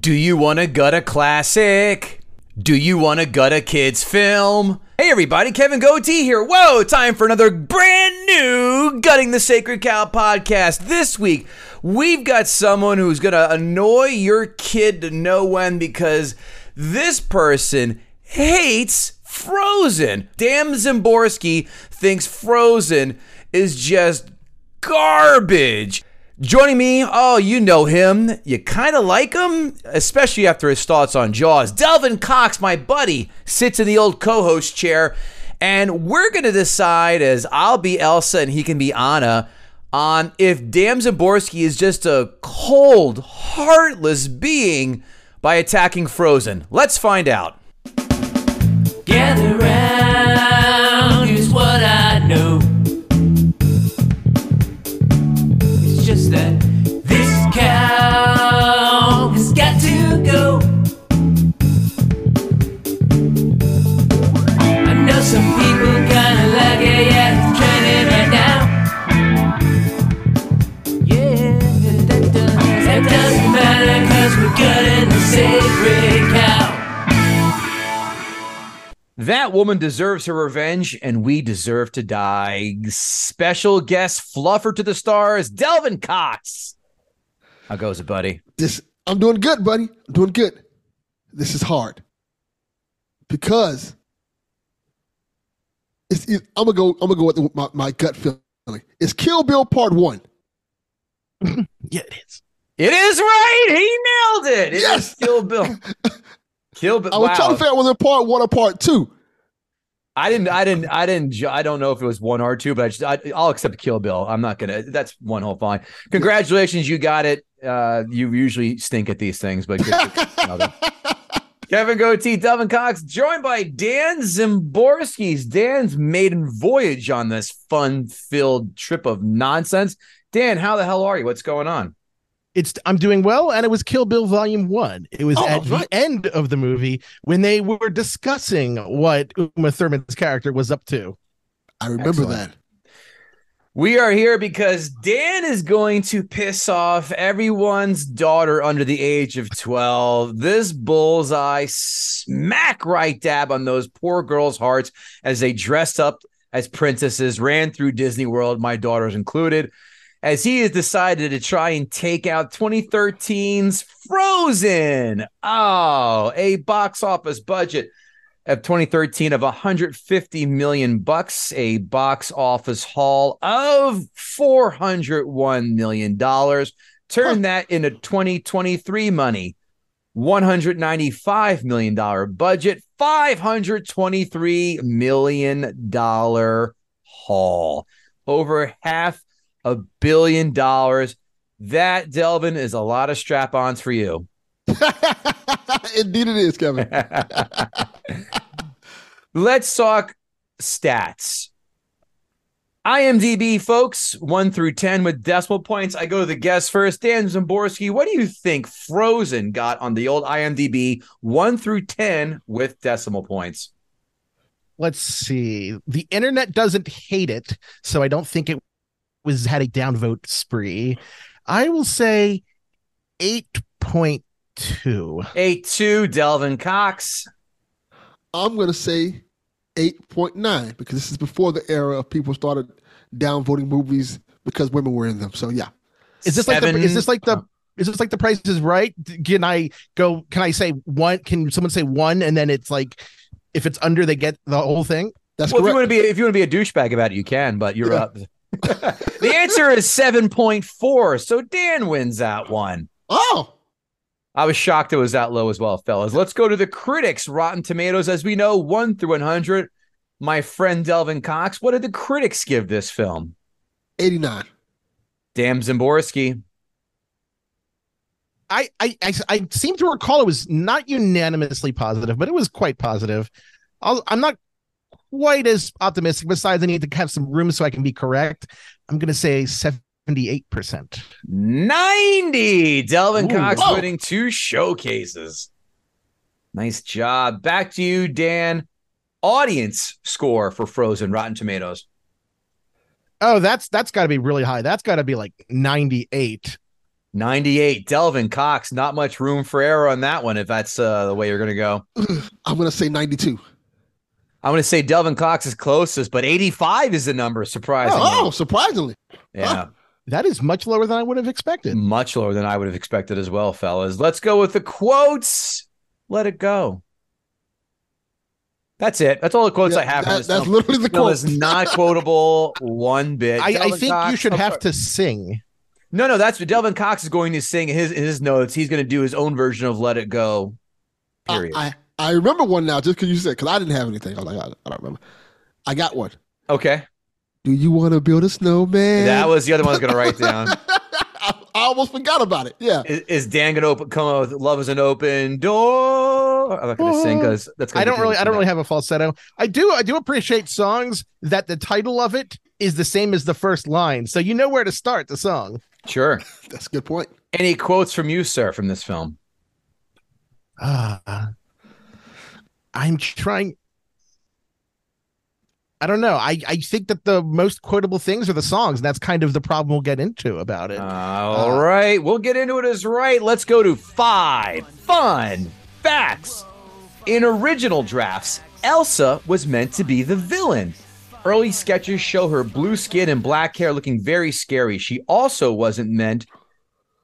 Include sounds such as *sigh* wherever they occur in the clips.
Do you want to gut a classic? Do you want to gut a kids film? Hey everybody, Kevin Gootee here. Whoa, time for another brand new Gutting the Sacred Cow podcast. This week, we've got someone who's going to annoy your kid to no end because this person hates Frozen. Dan Szymborski thinks Frozen is just garbage. Joining me, oh, you know him. You kind of like him, especially after his thoughts on Jaws. Delvin Cox, my buddy, sits in the old co host chair, and we're going to decide as I'll be Elsa and he can be Anna on if Dan Szymborski is just a cold, heartless being by attacking Frozen. Let's find out. Gather That woman deserves her revenge, and we deserve to die. Special guest fluffer to the stars, Delvin Cox. How goes it, buddy? This I'm doing good, buddy. I'm doing good. This is hard because it's. it- I'm gonna go. I'm gonna go with the, my, my gut feeling. It's Kill Bill Part One. *laughs* Yeah, it is. It is right. He nailed it. It is Yes! Kill Bill. *laughs* Kill Bill. I was wow. trying to figure out whether Part One or Part Two. I didn't. I didn't. I didn't. I don't know if it was one or two, but I just. I, I'll accept Kill Bill. I'm not gonna. That's one whole fine. Congratulations, you got it. Uh, you usually stink at these things, but. *laughs* Kevin Gootee, Delvin Cox, joined by Dan Szymborski's Dan's maiden voyage on this fun-filled trip of nonsense. Dan, how the hell are you? What's going on? It's I'm doing well, and it was Kill Bill Volume One. It was Oh, at right. the end of the movie when they were discussing what Uma Thurman's character was up to. I remember Excellent. that. We are here because Dan is going to piss off everyone's daughter under the age of 12. This bullseye smack right dab on those poor girls' hearts as they dressed up as princesses, ran through Disney World, my daughters included, as he has decided to try and take out 2013's Frozen. Oh, a box office budget of 2013 of 150 million bucks, a box office haul of 401 million dollars. Turn that into 2023 money. 195 million dollar budget, 523 million dollar haul. Over half a billion dollars. That Delvin is a lot of strap-ons for you. *laughs* Indeed, it is, Kevin. *laughs* Let's talk stats. IMDb, folks, one through 10 with decimal points. I go to the guest first. Dan Szymborski, what do you think Frozen got on the old IMDb, one through 10 with decimal points? Let's see. The internet doesn't hate it, so I don't think it was had a downvote spree. I will say eight point two. 8 2, Delvin Cox. I'm gonna say eight point nine because this is before the era of people started downvoting movies because women were in them. So yeah, Is this like the, is this like the oh. is this like the price is right? Can I go? Can I say one? Can someone say one and then it's like if it's under they get the whole thing? That's Well, if you want to be if you want to be a douchebag about it, you can, but you're Yeah. up. The answer is seven point four. So Dan wins that one. oh, I was shocked it was that low as well, fellas. Let's go to the critics. Rotten Tomatoes, as we know, one through one hundred. My friend Delvin Cox, what did the critics give this film? 89. Damn Szymborski. I, I I I seem to recall it was not unanimously positive, but it was quite positive. I'll, I'm not quite as optimistic. Besides, I need to have some room so I can be correct. I'm going to say 78 percent. 90. Delvin Ooh. Cox Whoa. winning two showcases. Nice job. Back to you, Dan. Audience score for Frozen Rotten Tomatoes. Oh, that's that's got to be really high. That's got to be like 98. 98. Delvin Cox. Not much room for error on that one if that's uh, the way you're going to go. *sighs* I'm going to say 92. I'm going to say Delvin Cox is closest, but 85 is the number, surprisingly. Oh, oh surprisingly. yeah. That is much lower than I would have expected. Much lower than I would have expected as well, fellas. Let's go with the quotes. Let it go. That's it. That's all the quotes Yeah, I have. that- this that's literally the quote. is not *laughs* quotable one bit. I, I think Cox- you should have to sing. No, no, that's what Delvin Cox is going to sing his his notes. He's going to do his own version of "Let It Go." I, Period. I, I remember one now just because you said, because I didn't have anything. I was like, I, I don't remember. I got one. okay, Do you want to build a snowman? that was the other one I was going to write down. *laughs* I, I almost forgot about it. Yeah. Is, is Dan going to open, come up with "Love Is an Open Door"? I'm not going to sing because that's. Gonna I don't really I don't really have. have a falsetto. I do I do appreciate songs that the title of it is the same as the first line. So you know where to start the song. Sure. *laughs* That's a good point. Any quotes from you, sir, from this film? Uh, I'm trying I don't know. I, I think that the most quotable things are the songs, and that's kind of the problem we'll get into about it. All right, we'll get into it as right. Let's go to five fun facts. In original drafts, Elsa was meant to be the villain. Early sketches show her blue skin and black hair looking very scary. She also wasn't meant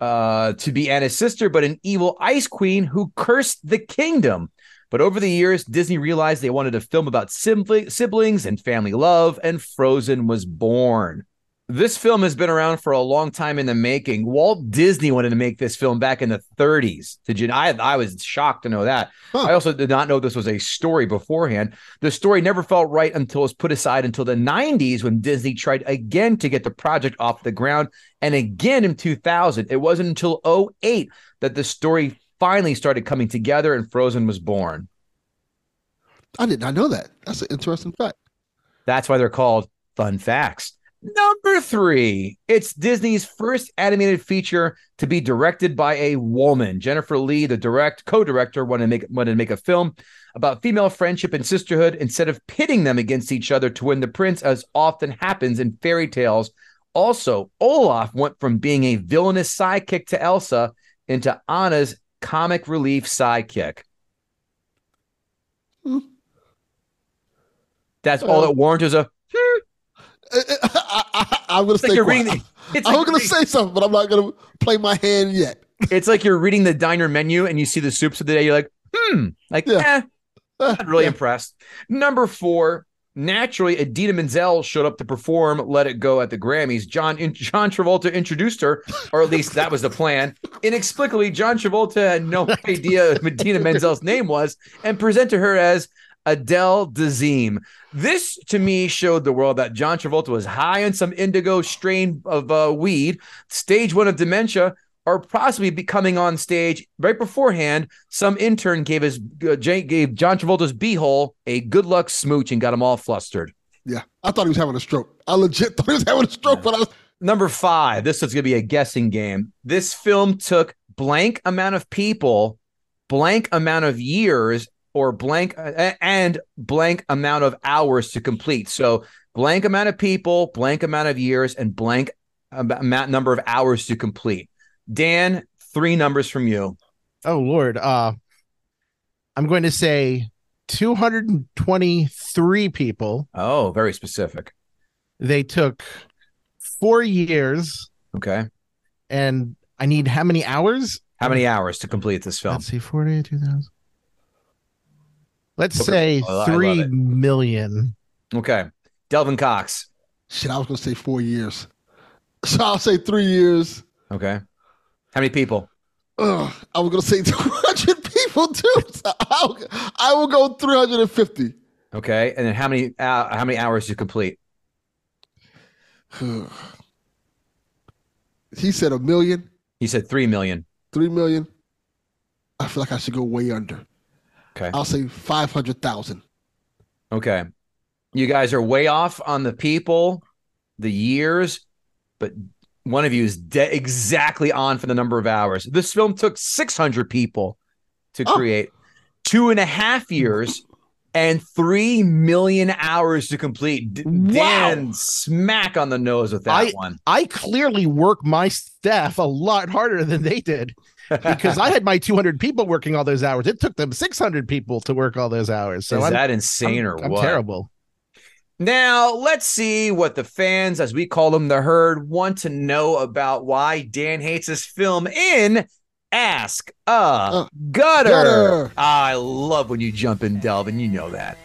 uh, to be Anna's sister, but an evil ice queen who cursed the kingdom. But over the years, Disney realized they wanted a film about siblings and family love, and Frozen was born. This film has been around for a long time in the making. Walt Disney wanted to make this film back in the 30s. Did you? I, I was shocked to know that. Huh. I also did not know this was a story beforehand. The story never felt right until it was put aside until the 90s when Disney tried again to get the project off the ground. And again in 2000. It wasn't until 08 that the story finally started coming together and Frozen was born. I did not know that. That's an interesting fact. That's why they're called fun facts. Number three, it's Disney's first animated feature to be directed by a woman. Jennifer Lee, the direct co-director, wanted to make wanted to make a film about female friendship and sisterhood instead of pitting them against each other to win the prince, as often happens in fairy tales. Also, Olaf went from being a villainous sidekick to Elsa into Anna's comic relief sidekick. Hmm. That's all Well- it warranted was a *laughs* I, I, I'm going to say like stay you're quiet. reading. The, I'm like to say something, but I'm not to play my hand yet. *laughs* it's like you're reading the diner menu and you see the soups of the day. You're like, hmm, like, Yeah. eh, Uh, not really yeah. impressed. Number four, naturally, Idina Menzel showed up to perform "Let It Go" at the Grammys. John John Travolta introduced her, or at least that was the plan. Inexplicably, John Travolta had no *laughs* idea what Idina Menzel's name was and presented her as Adele Dazeem. This to me showed the world that John Travolta was high on some indigo strain of uh, weed, stage one of dementia, or possibly becoming on stage right beforehand. Some intern gave his uh, gave John Travolta's beehole a good luck smooch and got him all flustered. Yeah. I thought he was having a stroke. I legit *laughs* thought he was having a stroke, but I was. Number five, this is going to be a guessing game. This film took blank amount of people, blank amount of years, or blank uh, and blank amount of hours to complete. So blank amount of people, blank amount of years, and blank amount number of hours to complete. Dan, three numbers from you. Oh Lord. Uh I'm going to say 223 people. Oh, very specific. They took four years Okay. and I need how many hours? How many hours to complete this film? Let's see, 40, 2000. Let's Okay. say I love three it. million. Okay. Delvin Cox. Shit, I was gonna say four years. *laughs* So I'll say three years. Okay. How many people? Ugh, I was gonna say *laughs* 200 people too. So I'll, I will go 350. Okay. And then how many uh, how many hours to complete? *sighs* he said a million, He said 3 million. three million. I feel like I should go way under. Okay. I'll say 500,000. Okay. You guys are way off on the people, the years, but one of you is de- exactly on for the number of hours. This film took 600 people to Oh. create, two and a half years, and 3 million hours to complete. D- Wow. Dan, smack on the nose with that I- one. I clearly work my staff a lot harder than they did because I had my 200 people working all those hours. It took them 600 people to work all those hours. So is I'm, that insane I'm- or I'm what? terrible. Now, let's see what the fans, as we call them, the herd, want to know about why Dan hates this film in Ask a Uh, Gutter. Gutter. I love when you jump in, Delvin. You know that.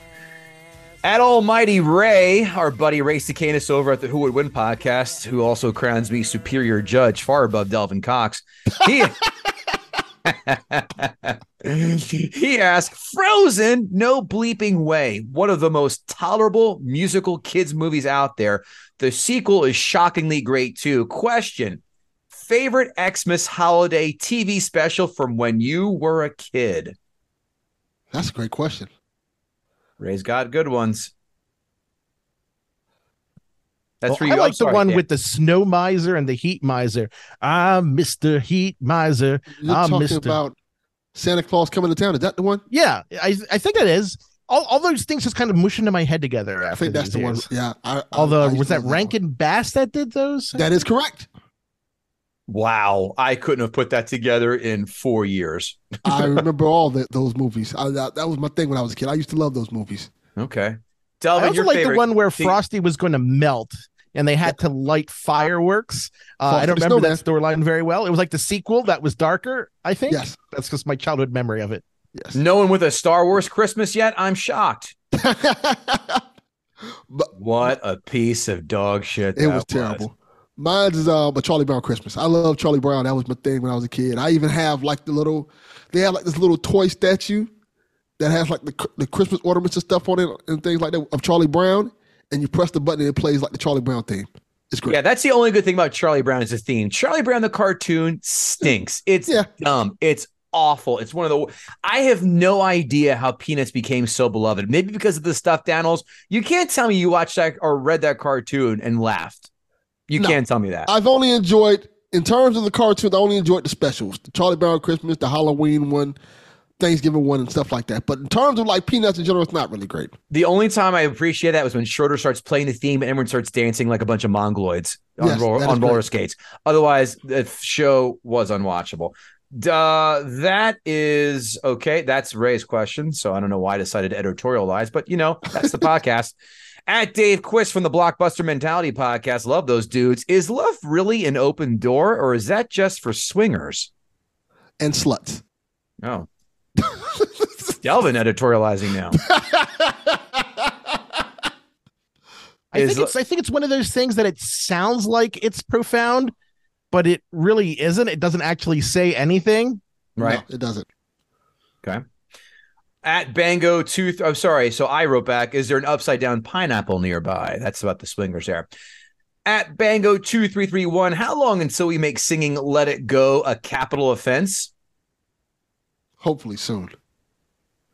At Almighty Ray, our buddy Ray Cicanis over at the Who Would Win podcast, who also crowns me superior judge, far above Delvin Cox. He, *laughs* *laughs* *laughs* he asked, Frozen, no bleeping way. One of the most tolerable musical kids movies out there. The sequel is shockingly great too. Question Favorite Xmas holiday TV special from when you were a kid? That's a great question. Ray's got good ones. That's Well, for you. I I'm like the one Dan. with the snow miser and the heat miser. I'm ah, Mr. Heat Miser. You're I'm talking Mr. about Santa Claus coming to town. Is that the one? Yeah, I I think that is. All, all those things just kind of mush into my head together. I think that's these the one. Yeah. I, I- Although I used was to that love one. Rankin Bass that did those? That is correct. Wow, I couldn't have put that together in four years. *laughs* I *laughs* remember all the, those movies. I, that, that was my thing when I was a kid. I used to love those movies. Okay. I Delvin, also your like the one where thing- Frosty was going to melt and they had to light fireworks. Uh, I don't the remember that storyline very well. It was like the sequel that was darker. I think. Yes. That's just my childhood memory of it. Yes. No one with a Star Wars Christmas yet? I'm shocked. *laughs* but What a piece of dog shit. it that was terrible. Mine is uh, but Charlie Brown Christmas. I love Charlie Brown. That was my thing when I was a kid. I even have like the little, they have like this little toy statue that has like the the Christmas ornaments and stuff on it and things like that of Charlie Brown. And you press the button and it plays like the Charlie Brown theme. It's great. Yeah, that's the only good thing about Charlie Brown is the theme. Charlie Brown the cartoon stinks. It's Yeah. dumb. It's awful. It's one of the I have no idea how Peanuts became so beloved. Maybe because of the stuffed animals. You can't tell me you watched that or read that cartoon and laughed. You No. can't tell me that. I've only enjoyed, in terms of the cartoons, I only enjoyed the specials, the Charlie Brown Christmas, the Halloween one, Thanksgiving one, and stuff like that. But in terms of like Peanuts in general, it's not really great. The only time I appreciate that was when Schroeder starts playing the theme and everyone starts dancing like a bunch of mongoloids on, Yes, roller, on roller skates. Otherwise, the show was unwatchable. Duh, that is okay. That's Ray's question. So I don't know why I decided to editorialize, but you know, that's the *laughs* podcast. At Dave Quist from the Blockbuster Mentality podcast, love those dudes. Is love really an open door or is that just for swingers? And sluts. Oh. Delvin editorializing now. *laughs* I think it's I think it's one of those things that it sounds like it's profound, but it really isn't. It doesn't actually say anything. Right. No, it doesn't. Okay. At Bango Tooth, I'm oh sorry. So I wrote back, is there an upside down pineapple nearby? That's about the swingers there. At Bango two three three one, how long until we make singing "Let It Go" a capital offense? Hopefully soon.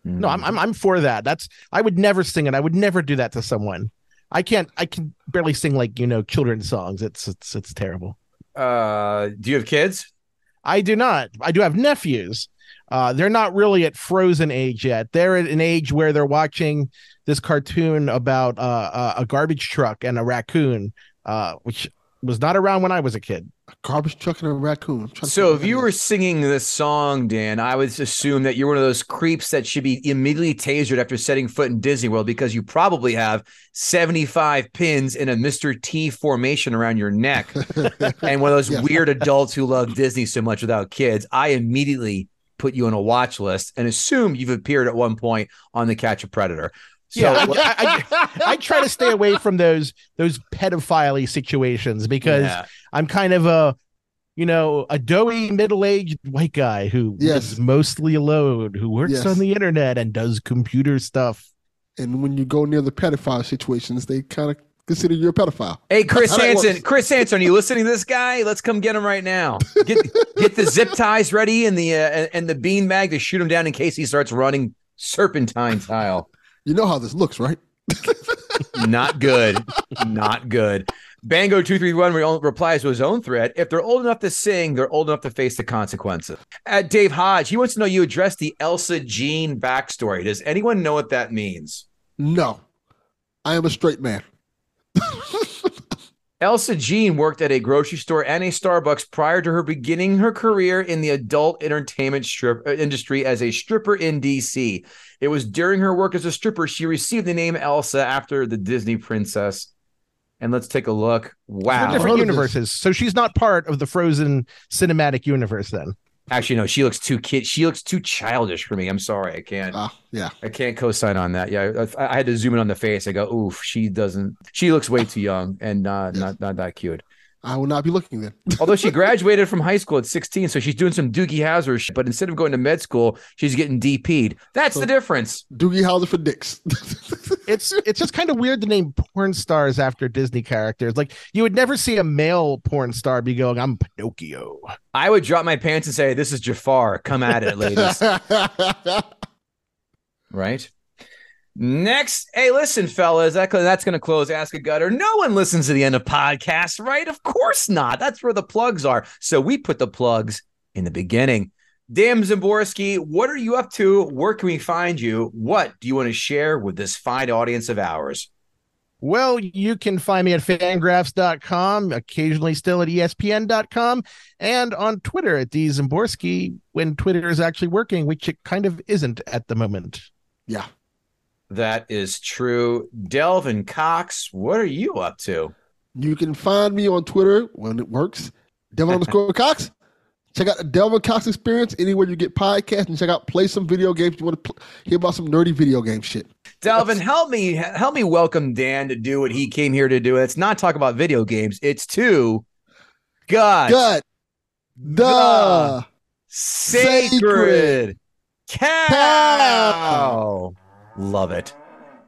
No, I'm, I'm I'm for that. That's I would never sing it. I would never do that to someone. I can't. I can barely sing like you know children's songs. It's it's it's terrible. Uh, do you have kids? I do not. I do have nephews. Uh, they're not really at frozen age yet. They're at an age where they're watching this cartoon about uh, uh, a garbage truck and a raccoon, uh, which was not around when I was a kid. A garbage truck and a raccoon. I'm trying to So if you were singing this song, Dan, I would assume that you're one of those creeps that should be immediately tasered after setting foot in Disney World because you probably have 75 pins in a Mr. T formation around your neck *laughs* and one of those Yes. weird adults who love Disney so much without kids. I immediately put you on a watch list and assume you've appeared at one point on the Catch a Predator. So yeah, I, I, I try to stay away from those those pedophile situations because Yeah. I'm kind of a you know a doughy middle-aged white guy who Yes. lives mostly alone, who works Yes. on the internet and does computer stuff. and when you go near the pedophile situations, they kind of consider you a pedophile. Hey, Chris How Hansen. Chris Hansen, are you listening to this guy? Let's come get him right now. Get get the zip ties ready and the uh, and- and the bean bag to shoot him down in case he starts running serpentine style. You know how this looks, right? Not good. Not good. Bango two three one replies to his own thread. If they're old enough to sing, they're old enough to face the consequences. At Dave Hodge, he wants to know you address the Elsa Jean backstory. Does anyone know what that means? No, I am a straight man. *laughs* Elsa Jean worked at a grocery store and a Starbucks prior to her beginning her career in the adult entertainment strip uh, industry as a stripper in DC. It was during her work as a stripper she received the name Elsa after the Disney princess. And let's take a look. They're Wow. different universes, so she's not part of the Frozen cinematic universe. Then Actually, no, she looks too kid. She looks too childish for me. I'm sorry, I can't. Ah, yeah. I can't co-sign on that. Yeah, I, I had to zoom in on the face. I go, oof, she doesn't. She looks way too young and uh, not not that cute. I will not be looking then. *laughs* Although she graduated from high school at 16, so she's doing some Doogie Howser shit. But instead of going to med school, she's getting DP'd. That's the difference. Doogie Howser for dicks. *laughs* it's it's just kind of weird to name porn stars after Disney characters. Like you would never see a male porn star be going, "I'm Pinocchio." I would drop my pants and say, "This is Jafar. Come at it, ladies." *laughs* right? Next, hey, listen, fellas, that, that's going to close Ask a Gutter. No one listens to the end of podcasts, right? Of course not. That's where the plugs are. So we put the plugs in the beginning. Dan Szymborski, what are you up to? Where can we find you? What do you want to share with this fine audience of ours? Well, you can find me at fangraphs.com, occasionally still at ESPN.com, and on Twitter at D Szymborski when Twitter is actually working, which it kind of isn't at the moment. yeah. That is true. Delvin Cox, what are you up to? You can find me on Twitter when it works. Delvin underscore Cox. Check out the Delvin Cox Experience anywhere you get podcasts and check out Play Some Video Games. You want to hear about some nerdy video game shit. Delvin, help me help me welcome Dan to do what he came here to do. It's not talk about video games. It's to God Gut. The sacred cow. Love it.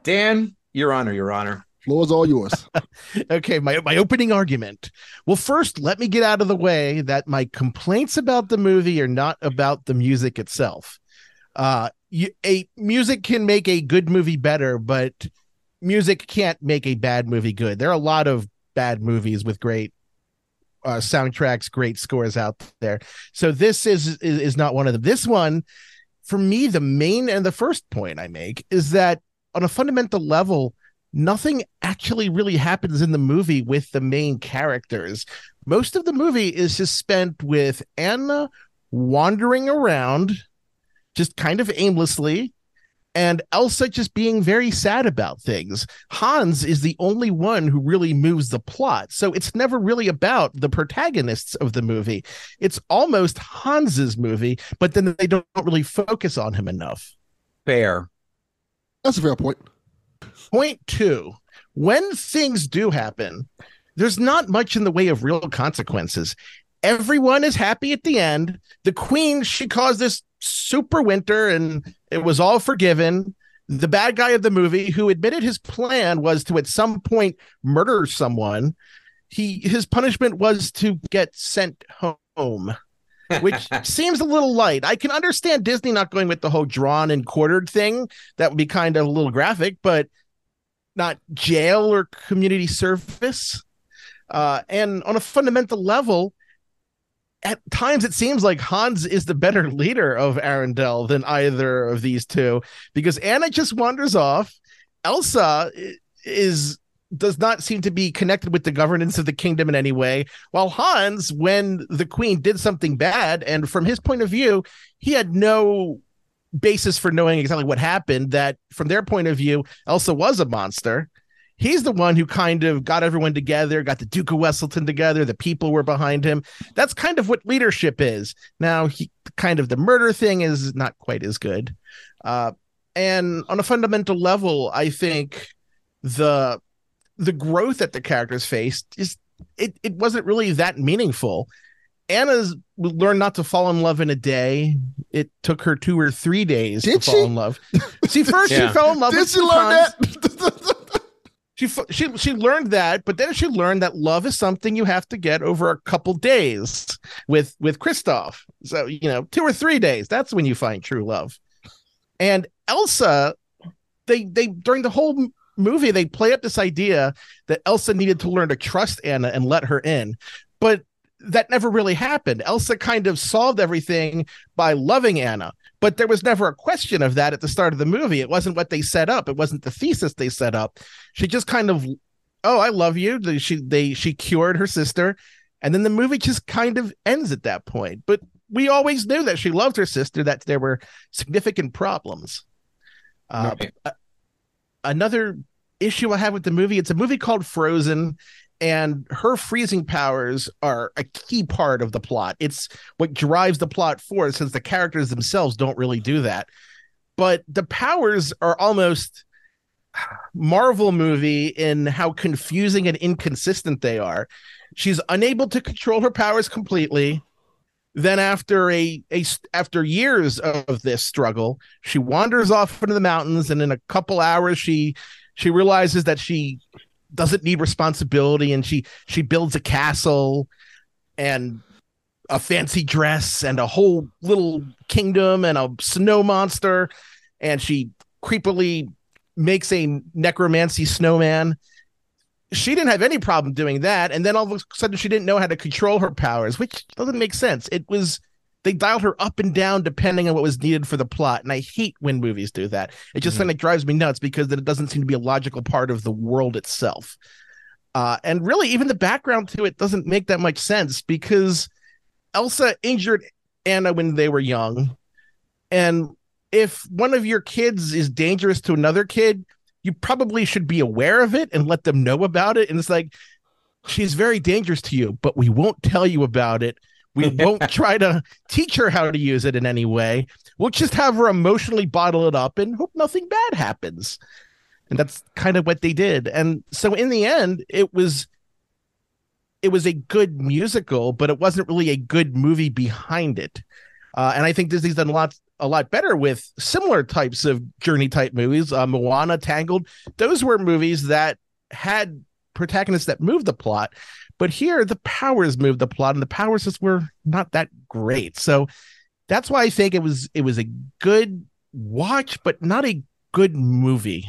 Dan, your honor, your honor. floor is all yours. *laughs* Okay, my my opening argument. Well, first, let me get out of the way that my complaints about the movie are not about the music itself. Uh, you, a music can make a good movie better, but music can't make a bad movie good. There are a lot of bad movies with great uh, soundtracks, great scores out there. So this is, is is not one of them. This one, for me, the main and the first point I make is that on a fundamental level, nothing actually really happens in the movie with the main characters. Most of the movie is just spent with Anna wandering around, just kind of aimlessly, and Elsa just being very sad about things. Hans is the only one who really moves the plot. So it's never really about the protagonists of the movie. It's almost Hans's movie, but then they don't really focus on him enough. Fair. That's a fair point. Point two when things do happen, there's not much in the way of real consequences. Everyone is happy at the end. The queen, she caused this super winter and it was all forgiven. The bad guy of the movie, who admitted his plan was to at some point murder someone, he his punishment was to get sent home which *laughs* seems a little light. I can understand Disney not going with the whole drawn and quartered thing. That would be kind of a little graphic, but not jail or community service. Uh, and on a fundamental level, at times it seems like Hans is the better leader of Arendelle than either of these two because Anna just wanders off. Elsa is does not seem to be connected with the governance of the kingdom in any way. While Hans, when the queen did something bad, and from his point of view, he had no basis for knowing exactly what happened. That from their point of view, Elsa was a monster. He's the one who kind of got everyone together, got the Duke of Weselton together. The people were behind him. That's kind of what leadership is. Now, he kind of the murder thing is not quite as good. Uh, and on a fundamental level, I think the the growth that the characters faced is it, it wasn't really that meaningful. Anna's learned not to fall in love in a day. It took her two or three days Did to fall she? in love. See, first Yeah. she fell in love. Did with she learn that? *laughs* She she she learned that, but then she learned that love is something you have to get over a couple days with with Kristoff. So you know, two or three days. That's when you find true love. And Elsa, they they during the whole movie they play up this idea that Elsa needed to learn to trust Anna and let her in, but that never really happened. Elsa kind of solved everything by loving Anna, but there was never a question of that at the start of the movie. It wasn't what they set up. It wasn't the thesis they set up. She just kind of, oh, I love you. They- She they she cured her sister, and then the movie just kind of ends at that point. But we always knew that she loved her sister. That there were significant problems. Uh, Right. another issue I have with the movie. It's a movie called Frozen, and her freezing powers are a key part of the plot. It's what drives the plot forward, since the characters themselves don't really do that. But the powers are almost Marvel movie in how confusing and inconsistent they are. She's unable to control her powers completely. Then after a, a after years of this struggle, she wanders off into the mountains and in a couple hours she she realizes that she doesn't need responsibility and she she builds a castle and a fancy dress and a whole little kingdom and a snow monster and she creepily makes a necromancy snowman. She didn't have any problem doing that and then all of a sudden she didn't know how to control her powers which doesn't make sense. It was they dialed her up and down depending on what was needed for the plot and i hate when movies do that. It just kind of drives me nuts because then it doesn't seem to be a logical part of the world itself. Uh, and really even the background to it doesn't make that much sense because elsa injured anna when they were young and if one of your kids is dangerous to another kid you probably should be aware of it and let them know about it and it's like she's very dangerous to you but we won't tell you about it we *laughs* won't try to teach her how to use it in any way. We'll just have her emotionally bottle it up and hope nothing bad happens. And that's kind of what they did. And so in the end, it was it was a good musical, but it wasn't really a good movie behind it. Uh, and I think Disney's done a lot a lot better with similar types of journey type movies. Uh, Moana, Tangled, those were movies that had protagonists that moved the plot. But here, the powers moved the plot, and the powers just were not that great. So that's why I think it was it was a good watch, but not a good movie.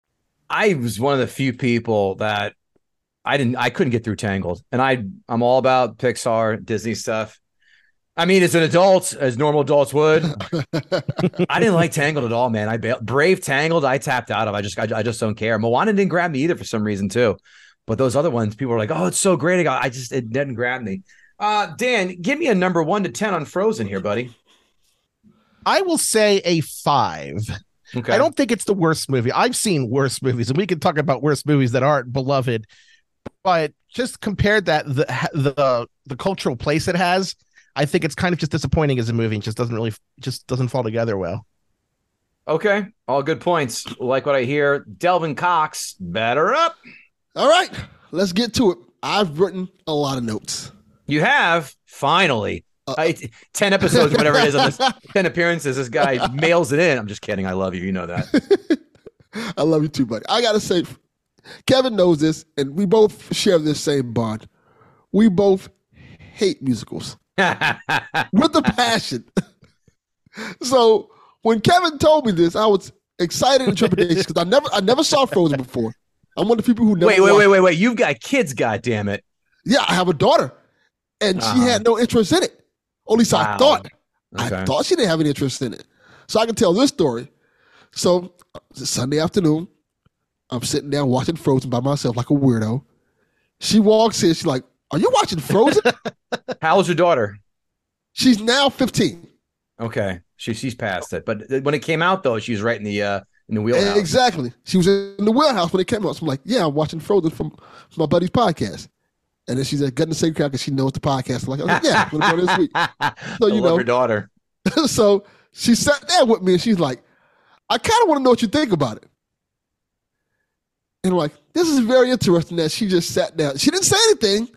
I was one of the few people that I didn't I couldn't get through Tangled. And I I'm all about Pixar, Disney stuff. I mean, as an adult, as normal adults would, *laughs* I didn't like Tangled at all, man. I ba- Brave Tangled, I tapped out of. I just I, I just don't care. Moana didn't grab me either for some reason too. But those other ones, people were like, "Oh, it's so great." I, got, I just it didn't grab me. Uh, Dan, give me a number one to ten on Frozen here, buddy. I will say a five. Okay. I don't think it's the worst movie. I've seen worse movies, and we can talk about worse movies that aren't beloved. But just compared that the the the cultural place it has, I think it's kind of just disappointing as a movie. and just doesn't really just doesn't fall together well. Okay. All good points. Like what I hear. Delvin Cox, better up. All right, let's get to it. I've written a lot of notes. You have finally. *laughs* I, 10 episodes, whatever it is, on this *laughs* 10 appearances. This guy mails it in. I'm just kidding. I love you. You know that. *laughs* I love you too, buddy. I gotta say, Kevin knows this, and we both share this same bond. We both hate musicals with a passion. so when Kevin told me this, I was excited in trepidation because I never, I never saw Frozen before. I'm one of the people who never. wait, wait, wait, wait, wait. You've got kids, God damn it. Yeah, I have a daughter, and she Uh-huh. had no interest in it. Or at least I thought. Okay. I thought she didn't have any interest in it. So I can tell this story. So Sunday afternoon. I'm sitting down watching Frozen by myself like a weirdo. She walks in. She's like, "Are you watching Frozen?" *laughs* How old's your daughter? She's now 15. Okay. She, she's past it. But when it came out, though, she was right in the uh, in the wheelhouse. Exactly. She was in the warehouse when it came out. So I'm like, "Yeah, I'm watching Frozen from, from my buddy's podcast." And then she's like, "Getting the same cow because she knows the podcast." I'm like, I "Yeah, I'm gonna go this week." *laughs* So you know, her daughter. *laughs* so she sat there with me and she's like, I kind of want to know what you think about it. And I'm like, this is very interesting that she just sat down. She didn't say anything.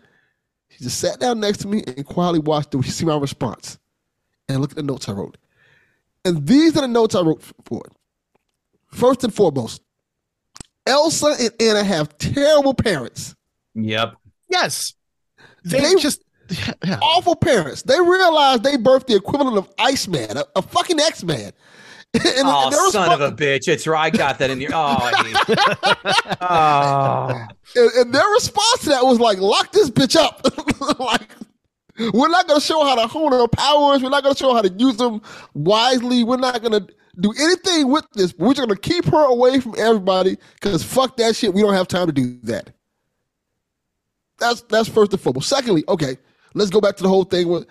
She just sat down next to me and quietly watched it. She see my response and look at the notes I wrote. And these are the notes I wrote for it. First and foremost, Elsa and Anna have terrible parents. Yep. Yes, they, They- just yeah. awful parents. They realized they birthed the equivalent of Iceman, a, a fucking X Man. *laughs* And, Oh, and their son of a bitch. It's right. I got that in here. Oh, I hate *laughs* oh. and, and their response to that was like, lock this bitch up. *laughs* like, we're not going to show how to hone our powers. We're not going to show how to use them wisely. We're not going to do anything with this. We're just going to keep her away from everybody because fuck that shit. We don't have time to do that. That's that's first and foremost. Secondly, okay, let's go back to the whole thing with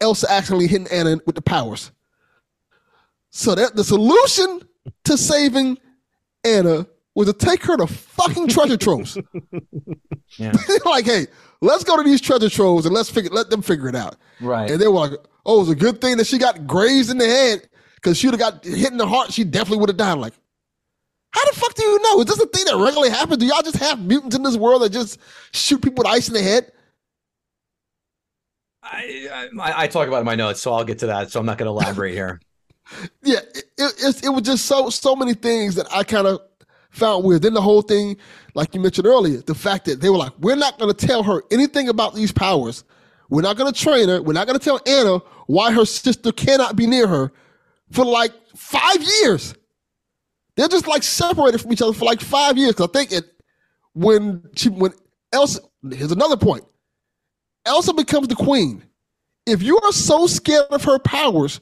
Elsa accidentally hitting Anna with the powers. So that the solution to saving Anna was to take her to fucking treasure troves. *laughs* Yeah. *laughs* like, hey, let's go to these treasure troves and let's figure let them figure it out. Right. And they were like, oh, it was a good thing that she got grazed in the head because she'd have got hit in the heart. She definitely would have died. Like, how the fuck do you know? Is this a thing that regularly happens? Do y'all just have mutants in this world that just shoot people with ice in the head? I, I, I talk about it in my notes, so I'll get to that. So I'm not going to elaborate here. *laughs* Yeah, it, it, it was just so so many things that I kind of found weird. Then the whole thing, like you mentioned earlier, the fact that they were like, we're not going to tell her anything about these powers. We're not going to train her. We're not going to tell Anna why her sister cannot be near her for like five years. They're just like separated from each other for like five years. 'Cause I think it when she when Elsa here's another point. Elsa becomes the queen. If you are so scared of her powers,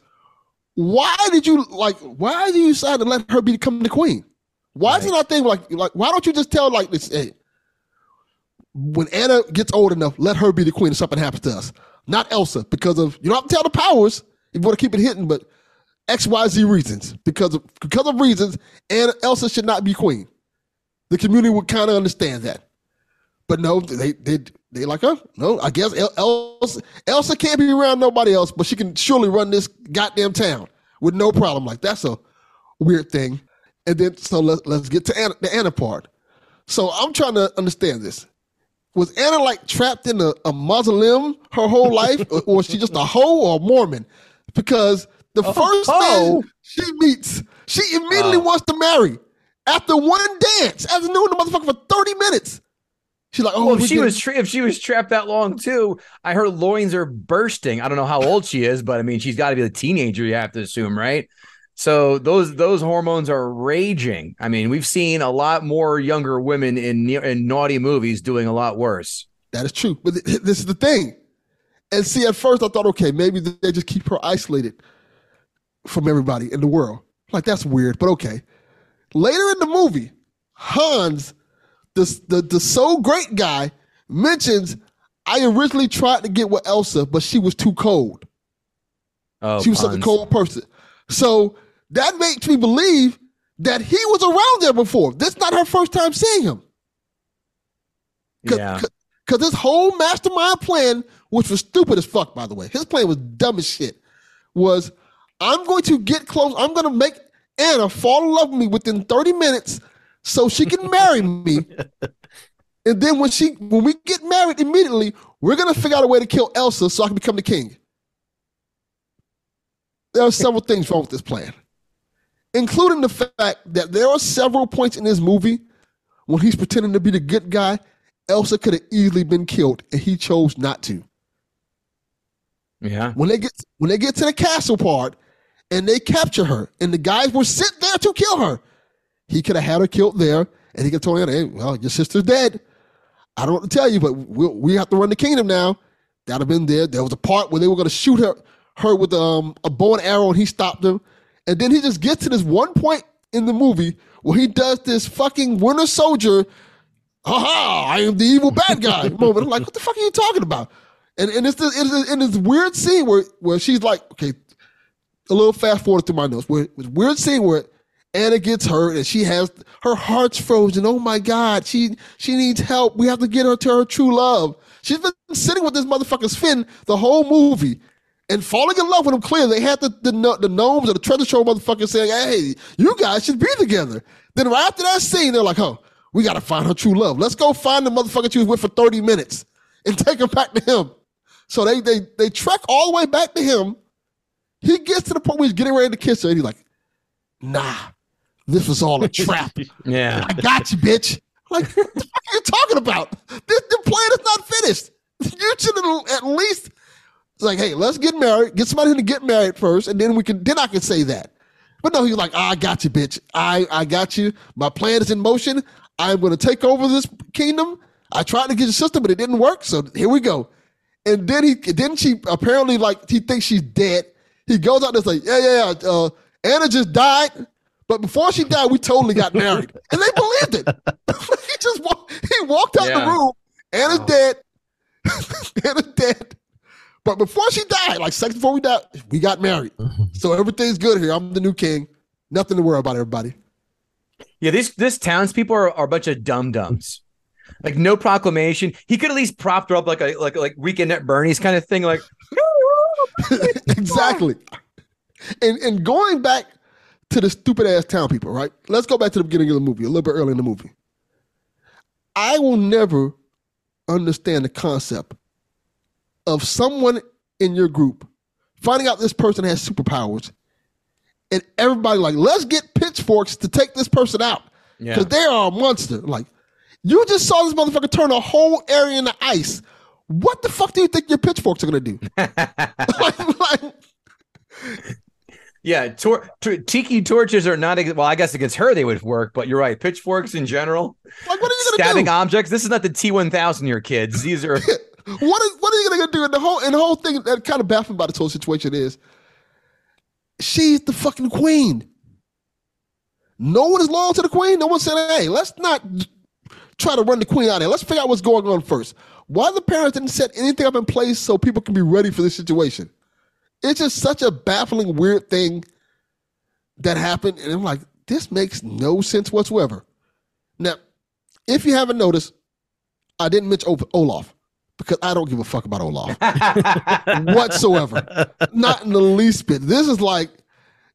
why did you like why did you decide to let her become the queen? Why is it not thing like like why don't you just tell like this hey when Anna gets old enough, let her be the queen if something happens to us. Not Elsa, because of you don't have to tell the powers if you want to keep it hidden, but XYZ reasons. Because of because of reasons, Anna Elsa should not be queen. The community would kind of understand that. But no, they they they like, oh no, I guess Elsa Elsa can't be around nobody else, but she can surely run this goddamn town with no problem. Like that's a weird thing. And then so let's let's get to Anna, the Anna part. So I'm trying to understand this. Was Anna like trapped in a, a her whole life, or, or was she just a hoe or a Mormon? Because the oh, first hoe? man she meets, she immediately Oh. wants to marry after one dance. After knowing the motherfucker for 30 minutes. She's like, oh, Well, if she get- was tra- if she was trapped that long too, I heard loins are bursting. I don't know how old she is, but I mean she's got to be a teenager. You have to assume, right? So those those hormones are raging. I mean, we've seen a lot more younger women in in naughty movies doing a lot worse. That is true. But th- this is the thing. And see, at first I thought, okay, maybe they just keep her isolated from everybody in the world. Like, that's weird, but okay. Later in the movie, Hans, the, the, the so great guy, mentions, I originally tried to get with Elsa, but she was too cold. Oh, she was such a cold person. So that makes me believe that he was around there before. This not her first time seeing him. Cause, Yeah. Because his whole mastermind plan, which was stupid as fuck, by the way, his plan was dumb as shit, was I'm going to get close. I'm going to make Anna fall in love with me within 30 minutes so she can marry me. *laughs* And then when she when we get married immediately, we're gonna figure out a way to kill Elsa so I can become the king. There are several things wrong with this plan, including the fact that there are several points in this movie when he's pretending to be the good guy. Elsa could have easily been killed, and he chose not to. Yeah. When they get when they get to the castle part and they capture her, and the guys were sent there to kill her, he could have had her killed there, and he could have told her, "Hey, well, your sister's dead. I don't want to tell you, but we we have to run the kingdom now." That'd have been there. There was a part where they were going to shoot her her with um, a bow and arrow, and he stopped them. And then he just gets to this one point in the movie where he does this fucking Winter Soldier, haha, I am the evil bad guy *laughs* moment. I'm like, what the fuck are you talking about? And and it's this, it's in this weird scene where where she's like, okay, a little fast forward through my notes. Where a weird scene where Anna gets hurt and she has her heart's frozen. Oh my God, she she needs help. We have to get her to her true love. She's been sitting with this motherfucker Finn the whole movie and falling in love with him. Clearly, they had the the, the gnomes or the treasure show motherfucker saying, "Hey, you guys should be together." Then right after that scene, they're like, "Oh, we got to find her true love. Let's go find the motherfucker she was with for thirty minutes and *laughs* take her back to him." So they they they trek all the way back to him. He gets to the point where he's getting ready to kiss her, and he's like, "Nah, this was all a *laughs* trap. Yeah. I got you, bitch." Like, what the fuck are you talking about? This the plan is not finished. You should at- at least like, hey, let's get married. Get somebody to get married first, and then we can. Then I can say that. But no, he's like, ah, I got you, bitch. I I got you. My plan is in motion. I'm going to take over this kingdom. I tried to get your sister, but it didn't work. So here we go. And then he, then she apparently like he thinks she's dead. He goes out there and like, yeah, yeah, yeah. Uh, Anna just died, but before she died, we totally got married, *laughs* and they believed it. *laughs* he just walked, he walked out Yeah. the room. Anna's dead. *laughs* Anna's dead. But before she died, like seconds before we died, we got married. So everything's good here. I'm the new king. Nothing to worry about, everybody. Yeah, these this townspeople are, are a bunch of dum dums. Like no proclamation. He could at least propped her up like a like like weekend at Bernie's kind of thing. Like *laughs* exactly. And and going back to the stupid ass town people, right? Let's go back to the beginning of the movie, a little bit early in the movie. I will never understand the concept of someone in your group finding out this person has superpowers and everybody like, let's get pitchforks to take this person out. Yeah. Because they are a monster. Like, you just saw this motherfucker turn a whole area into ice. What the fuck do you think your pitchforks are gonna do? *laughs* like, like, yeah, tor- t- tiki torches are not well. I guess against her they would work, but you're right. Pitchforks in general, like, what are you stabbing do? objects. This is not the T1000 here, kids. These are *laughs* what is what are you gonna do? And the whole and the whole thing that kind of baffling about this whole situation is she's the fucking queen. No one is loyal to the queen. No one said, "Hey, let's not try to run the queen out of here. Let's figure out what's going on first. Why the parents didn't set anything up in place so people can be ready for this situation? It's just such a baffling, weird thing that happened, and I'm like, this makes no sense whatsoever. Now, if you haven't noticed, I didn't mention Olaf because I don't give a fuck about Olaf *laughs* whatsoever. Not in the least bit. This is like,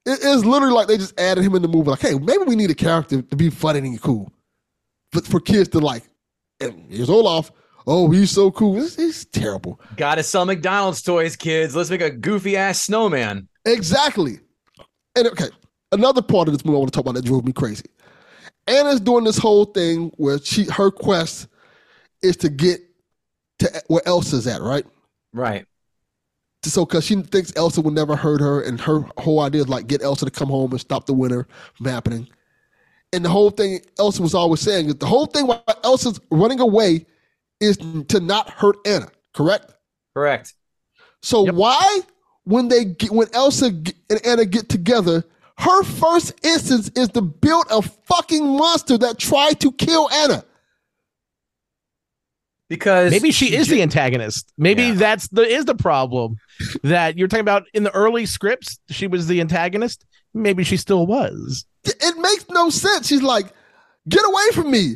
it is literally like they just added him in the movie. Like, hey, maybe we need a character to be funny and cool, but for kids to like. Here's Olaf. Oh, he's so cool. It's, it's terrible. gotta sell McDonald's toys, kids. Let's make a goofy ass snowman. Exactly. And okay, another part of this movie I want to talk about that drove me crazy. Anna's doing this whole thing where she her quest is to get to where Elsa's at, right? Right. So, because she thinks Elsa will never hurt her, and her whole idea is like get Elsa to come home and stop the winter from happening. And the whole thing Elsa was always saying is the whole thing why Elsa's running away is to not hurt Anna, correct? Correct. So why, when they get, when Elsa and Anna get together, her first instance is to build a fucking monster that tried to kill Anna. Because Maybe she is ju- the antagonist. Maybe Yeah. that's the is the problem that you're talking about in the early scripts. She was the antagonist. Maybe she still was. It makes no sense. She's like, get away from me.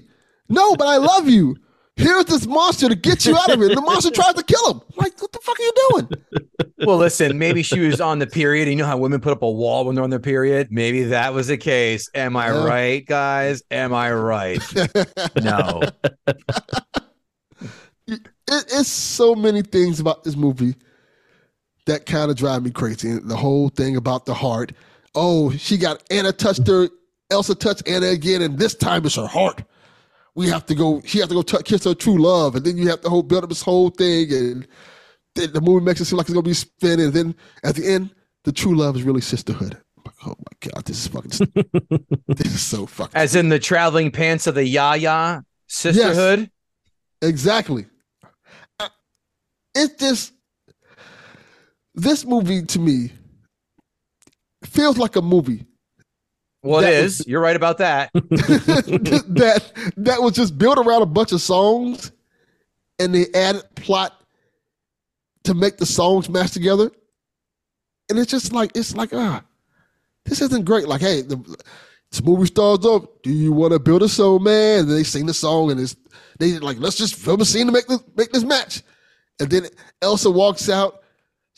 No, but I love you. Here's this monster to get you out of it. And the monster tries to kill him. Like, what the fuck are you doing? Well, listen, maybe she was on the period. You know how women put up a wall when they're on their period? Maybe that was the case. Am I Yeah. right, guys? Am I right? *laughs* No. It, it's so many things about this movie that kind of drive me crazy. And the whole thing about the heart. Oh, she got Anna touched her. Elsa touched Anna again, and this time it's her heart. We have to go. She has to go t- kiss her true love, and then you have to whole build up this whole thing, and then the movie makes it seem like it's gonna be spinning. And then at the end, the true love is really sisterhood. Like, Oh my god, this is fucking. *laughs* this is so fucking. As in the traveling pants of the Yaya sisterhood. Yes, Exactly. It's just this movie to me feels like a movie Well, it is. was- You're right about that. *laughs* *laughs* that that was just built around a bunch of songs, and they added plot to make the songs match together. And it's just like it's like ah, this isn't great. Like hey, the this movie starts off. Do you want to build a soul, man? And they sing the song, and it's they like let's just film a scene to make this make this match. And then Elsa walks out,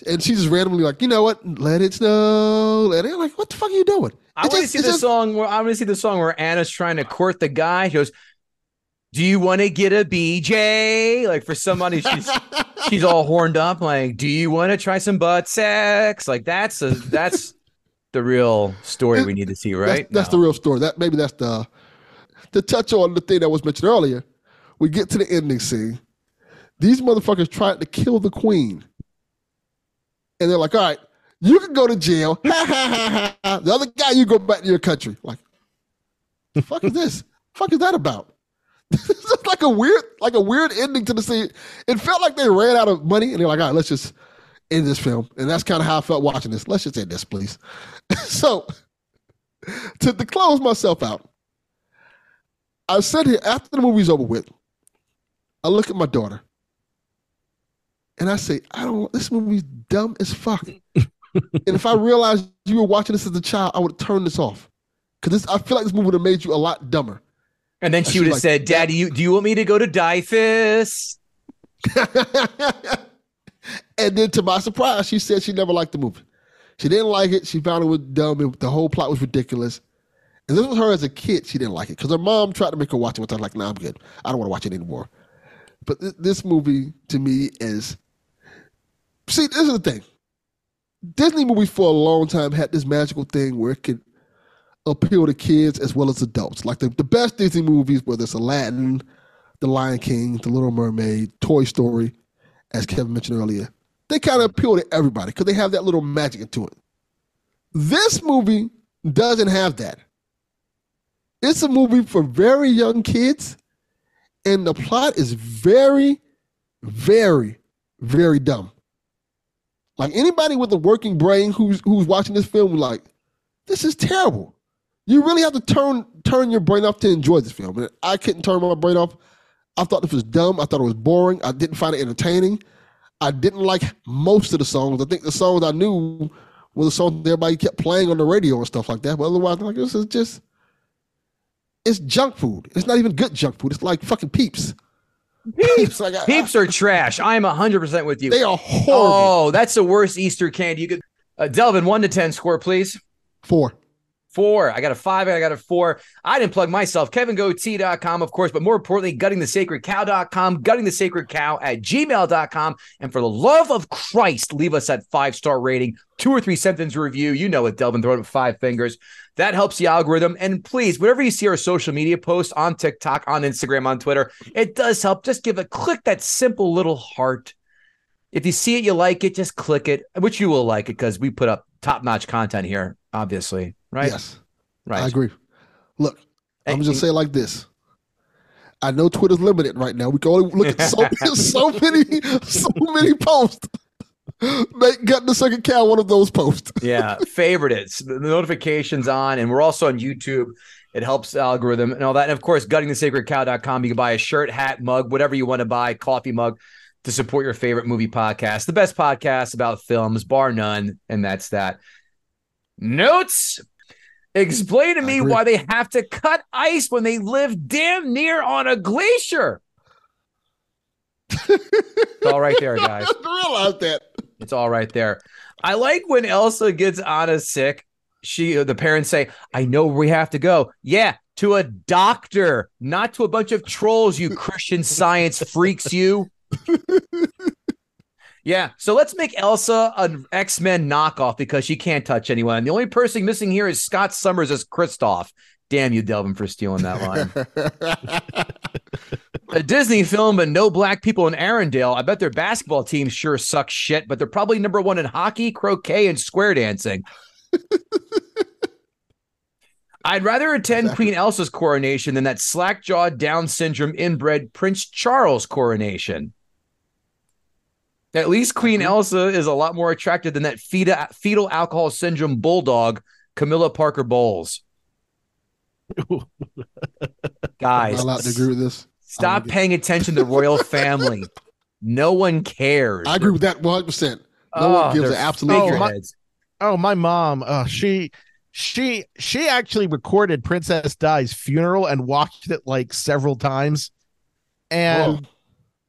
and she's just randomly like, you know what? Let it snow. And Let it. Like what the fuck are you doing? I want to see the just- song where I want to see the song where Anna's trying to court the guy. She goes, "Do you want to get a BJ?" Like for somebody, she's *laughs* she's all horned up. Like, "Do you want to try some butt sex?" Like that's a that's the real story we need to see, right? That's, that's No. the real story. That maybe that's the to touch on the thing that was mentioned earlier. We get to the ending scene. These motherfuckers tried to kill the queen, and they're like, "All right, you can go to jail. *laughs* The other guy, you go back to your country." Like, the fuck is this? *laughs* fuck is that about? *laughs* It's just like a weird, like a weird ending to the scene. It felt like they ran out of money, and they're like, "All right, let's just end this film." And that's kind of how I felt watching this. Let's just end this, please. so to, to close myself out, I said here after the movie's over with, I look at my daughter and I say, I don't this movie's dumb as fuck. and if I realized you were watching this as a child, I would turn this off. Cause I feel like this movie would have made you a lot dumber. And then she would have like, said, "Daddy, you do you want me to go to Dyfus?" *laughs* and then to my surprise, she said she never liked the movie. She didn't like it. She found it was dumb. It- the whole plot was ridiculous. And this was her as a kid. She didn't like it because her mom tried to make her watch it. But I was like, "Nah, I'm good. I don't want to watch it anymore." But th- this movie to me is see. This is the thing. Disney movies for a long time had this magical thing where it could appeal to kids as well as adults. Like the, the best Disney movies, whether it's Aladdin, The Lion King, The Little Mermaid, Toy Story, as Kevin mentioned earlier, they kind of appeal to everybody because they have that little magic into it. This movie doesn't have that. It's a movie for very young kids, and the plot is very, very, very dumb. Like anybody with a working brain who's who's watching this film, like, this is terrible. You really have to turn turn your brain off to enjoy this film. And I couldn't turn my brain off. I thought this was dumb. I thought it was boring. I didn't find it entertaining. I didn't like most of the songs. I think the songs I knew were the songs everybody kept playing on the radio and stuff like that. But otherwise, like this is just it's junk food. It's not even good junk food. It's like fucking peeps. Peeps, like I- Peeps are trash. I'm 100% with you. they are horrible. Oh, that's the worst Easter candy you could. Uh, Delvin, one to 10 score, please. Four. Four. I got a five. I got a four. I didn't plug myself. KevinGootee.com, of course, but more importantly, guttingthesacredcow.com, guttingthesacredcow at gmail.com. And for the love of Christ, leave us that five star rating, two or three sentence review. You know it, Delvin, throw it up five fingers. That helps the algorithm. And please, whenever you see our social media posts on TikTok, on Instagram, on Twitter, it does help. Just give a click that simple little heart. If you see it, you like it, just click it, which you will like it because we put up top notch content here, obviously. Right? Yes. Right. I agree. Look, I'm just gonna say it like this. I know Twitter's limited right now. We can only look at so, *laughs* so many, so many posts. Make Gut the sacred cow one of those posts. *laughs* yeah, favorite it. The notifications on, and we're also on YouTube. It helps the algorithm and all that. And of course, guttingthesacredcow.com. You can buy a shirt, hat, mug, whatever you want to buy, coffee mug to support your favorite movie podcast, the best podcast about films, bar none. And that's that. Notes. Explain to me why they have to cut ice when they live damn near on a glacier. it's all right there, guys. I didn't that. It's all right there. I like when Elsa gets Anna sick. She, uh, the parents say, "I know where we have to go. Yeah, to a doctor, not to a bunch of trolls. You Christian Science freaks, you." *laughs* Yeah, so let's make Elsa an X Men knockoff because she can't touch anyone. The only person missing here is Scott Summers as Kristoff. Damn you, Delvin, for stealing that line. *laughs* a Disney film, but no black people in Arendelle. I bet their basketball team sure sucks shit, but they're probably number one in hockey, croquet, and square dancing. *laughs* I'd rather attend Queen Elsa's coronation than that slack jawed, Down syndrome, inbred Prince Charles coronation. At least Queen Elsa is a lot more attractive than that fetal, fetal alcohol syndrome bulldog, Camilla Parker Bowles. *laughs* Guys, I'm allowed to agree with this? Stop paying attention to the royal *laughs* family. No one cares. I agree with that 100. percent No Oh, one gives they're an absolute. Oh, my- Oh, my mom. Uh, she she she actually recorded Princess Di's funeral and watched it like several times. And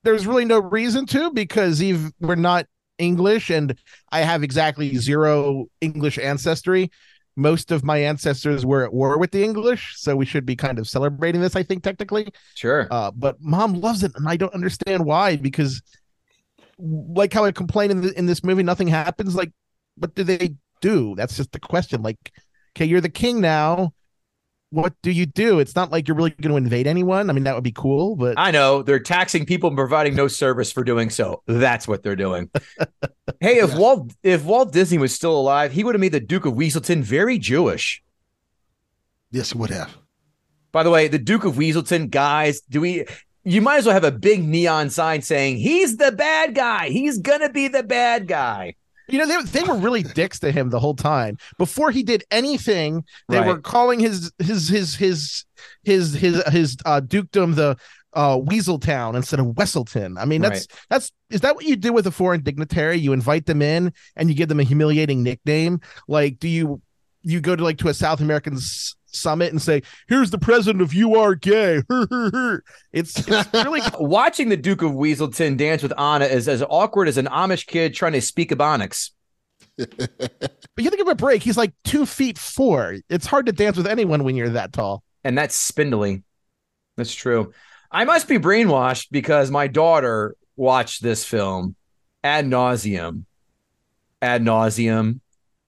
there's really no reason to because Eve, we're not English and I have exactly zero English ancestry. Most of my ancestors were at war with the English, so we should be kind of celebrating this, I think, technically. Sure. Uh, but mom loves it, and I don't understand why. Because, like how I complain in, the, in this movie, nothing happens. Like, what do they do? That's just the question. Like, okay, you're the king now. What do you do? It's not like you're really going to invade anyone. I mean, that would be cool, but I know they're taxing people and providing no service for doing so. That's what they're doing. *laughs* hey, if Yeah. Walt if Walt Disney was still alive, he would have made the Duke of Weaselton very Jewish. Yes, it would have. By the way, the Duke of Weaselton, guys, do we you might as well have a big neon sign saying he's the bad guy. He's gonna be the bad guy. You know, they, they were really dicks to him the whole time. Before he did anything, they Right. were calling his his his his his his his uh, dukedom the uh Weaseltown instead of Weselton. I mean, that's that's is that what you do with a foreign dignitary? You invite them in and you give them a humiliating nickname. Like, do you you go to like to a South American summit and say, "Here's the president of You Are Gay." it's, it's *laughs* really Watching the Duke of Weaselton dance with Anna is as awkward as an Amish kid trying to speak Ebonics. *laughs* But you think of a break. He's like two feet four. It's hard to dance with anyone when you're that tall. and that's spindly. That's true. I must be brainwashed because my daughter watched this film ad nauseum, ad nauseum,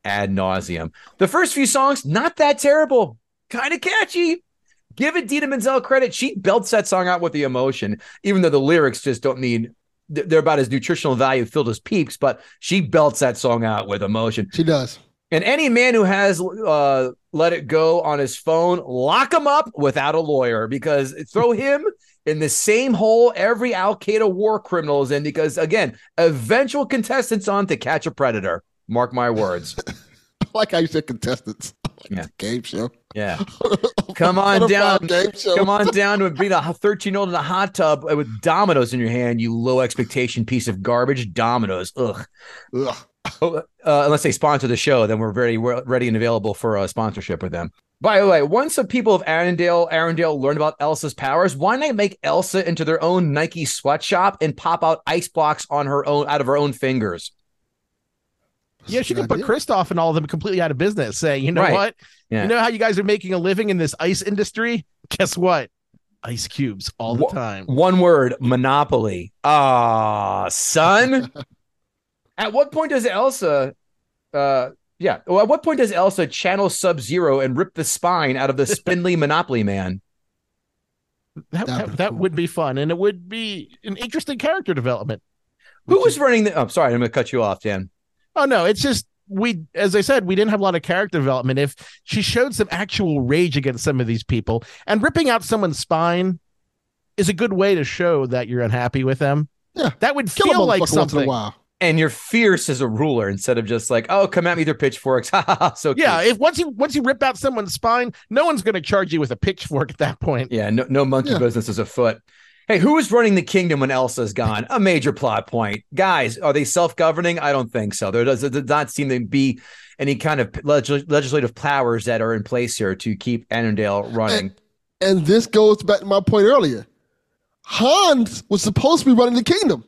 ad nauseum. The first few songs, not that terrible, kind of catchy. Give Idina Menzel credit. She belts that song out with the emotion, even though the lyrics just don't mean They're about as nutritional value filled as peeps, but she belts that song out with emotion. She does. And any man who has uh, let it go on his phone, lock him up without a lawyer because throw *laughs* him in the same hole every Al Qaeda war criminal is in. Because again, eventual contestants on to catch a predator. Mark my words. *laughs* Like how you said contestants. Yeah. Game show. Yeah. *laughs* Come on down. Come on down to be a 13 year old in a hot tub with dominoes in your hand, you low expectation piece of garbage. Dominoes. Ugh. Ugh. Oh, uh, unless they sponsor the show, then we're very ready and available for a sponsorship with them. By the way, once the people of Arendelle, Arendelle learn about Elsa's powers, why not make Elsa into their own Nike sweatshop and pop out ice blocks on her own out of her own fingers? Yeah, she could put idea. Kristoff and all of them completely out of business. Saying, you know Right. what? Yeah. You know how you guys are making a living in this ice industry? Guess what? Ice cubes all the Wha- time. One word, monopoly. Ah, son. *laughs* at what point does Elsa uh yeah, well, at what point does Elsa channel Sub Zero and rip the spine out of the spindly Monopoly man? That, That'd that, be cool. would be fun, and it would be an interesting character development. Who was is- running the? Oh, sorry, I'm going to cut you off, Dan. Oh no, it's just we, as I said, we didn't have a lot of character development. If she showed some actual rage against some of these people, and ripping out someone's spine is a good way to show that you're unhappy with them. Yeah. that would Kill feel like once in a something. while. and you're fierce as a ruler instead of just like, oh, come at me with your pitchforks. *laughs* Ha ha ha. So Yeah, cute. if once you once you rip out someone's spine, no one's going to charge you with a pitchfork at that point. yeah, no, no monkey Yeah. business is afoot. Hey, who is running the kingdom when Elsa's gone? A major plot point. Guys, are they self governing? I don't think so. There does, there does not seem to be any kind of legis- legislative powers that are in place here to keep Arendelle running. And this goes back to my point earlier. Hans was supposed to be running the kingdom.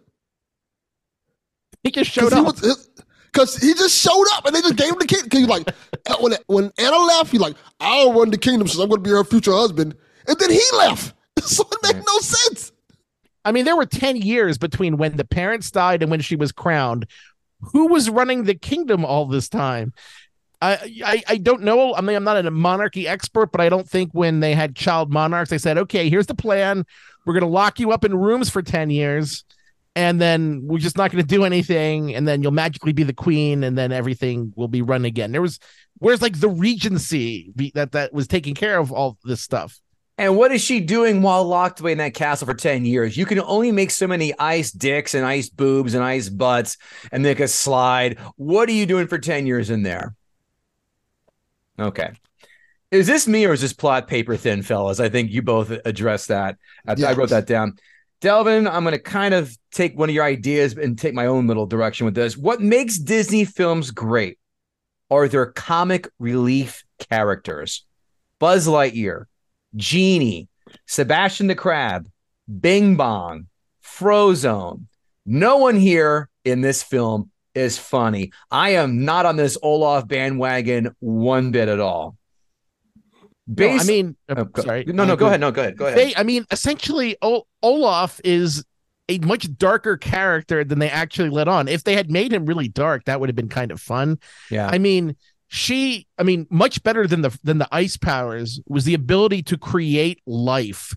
He just showed Because he, up. Cause he just showed up and they just gave him the kingdom. Cause he's like, *laughs* when when Anna left, he's like, I'll run the kingdom since I'm going to be her future husband. And then he left, so it made no sense. I mean, there were 10 years between when the parents died and when she was crowned. Who was running the kingdom all this time? I, I I don't know. I mean, I'm not a monarchy expert, but I don't think when they had child monarchs, they said, okay, here's the plan. We're going to lock you up in rooms for 10 years, and then we're just not going to do anything. And then you'll magically be the queen, and then everything will be run again. There was, where's like the regency that, that was taking care of all this stuff? And what is she doing while locked away in that castle for 10 years? You can only make so many ice dicks and ice boobs and ice butts and make a slide. What are you doing for 10 years in there? Okay. Is this me or is this plot paper thin, fellas? I think you both addressed that. I, I wrote that down. Delvin, I'm going to kind of take one of your ideas and take my own little direction with this. What makes Disney films great are their comic relief characters. Buzz Lightyear, Genie, Sebastian the Crab, Bing Bong, Frozone. No one here in this film is funny. I am not on this Olaf bandwagon one bit at all. No, I mean, Oh, go- sorry. No, no, go ahead. No, go ahead. Go ahead. They, I mean, essentially, o- Olaf is a much darker character than they actually let on. If they had made him really dark, that would have been kind of fun. yeah. I mean, she, I mean, much better than the than the ice powers was the ability to create life,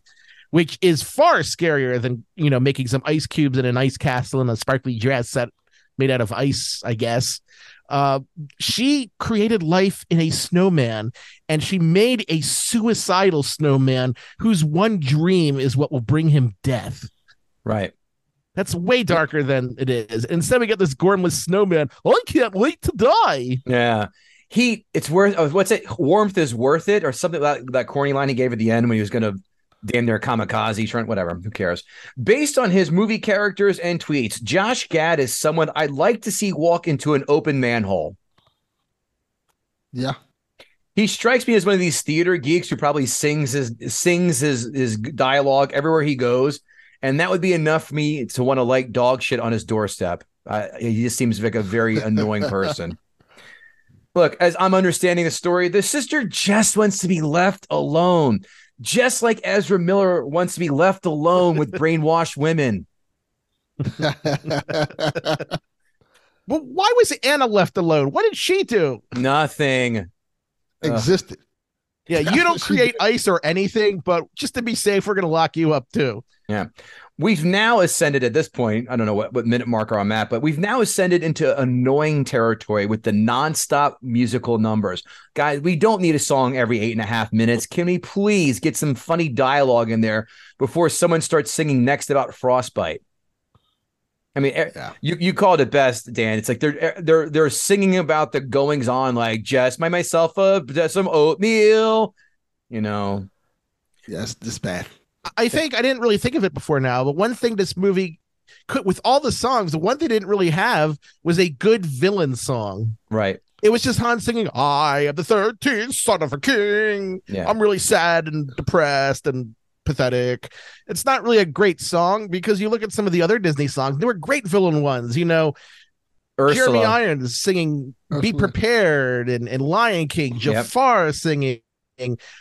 which is far scarier than you know making some ice cubes in an ice castle and a sparkly dress set made out of ice. I guess. Uh, she created life in a snowman, and she made a suicidal snowman whose one dream is what will bring him death. right. That's way darker than it is. Instead, we get this gormless snowman. I can't wait to die. Yeah. Heat, it's worth oh, what's it? Warmth is worth it, or something like that corny line he gave at the end when he was gonna damn near kamikaze, trying whatever. Who cares? Based on his movie characters and tweets, Josh Gad is someone I'd like to see walk into an open manhole. Yeah. He strikes me as one of these theater geeks who probably sings his sings his his dialogue everywhere he goes, and that would be enough for me to want to like dog shit on his doorstep. Uh, he just seems like a very *laughs* annoying person. Look, as I'm understanding the story, the sister just wants to be left alone, just like Ezra Miller wants to be left alone with *laughs* brainwashed women. *laughs* Well, why was Anna left alone? What did she do? Nothing. Existed. Yeah, you don't create ice or anything, but just to be safe, we're gonna lock you up too. We've now ascended at this point. I don't know what, what minute marker I'm at, but we've now ascended into annoying territory with the nonstop musical numbers. Guys, we don't need a song every eight and a half minutes. Can we please get some funny dialogue in there before someone starts singing next about frostbite? I mean, eh, Yeah. you, you called it best, Dan. It's like they're eh, they're they're singing about the goings on, like just buy myself a some oatmeal, you know. Yes, this bad. I think I didn't really think of it before now, but one thing this movie could, with all the songs, the one they didn't really have was a good villain song. Right. It was just Hans singing, I am the 13th son of a king. Yeah. I'm really sad and depressed and pathetic. It's not really a great song because you look at some of the other Disney songs, they were great villain ones. You know, Jeremy Ursula. Irons singing Be Prepared and, and Lion King, Yep. Jafar singing.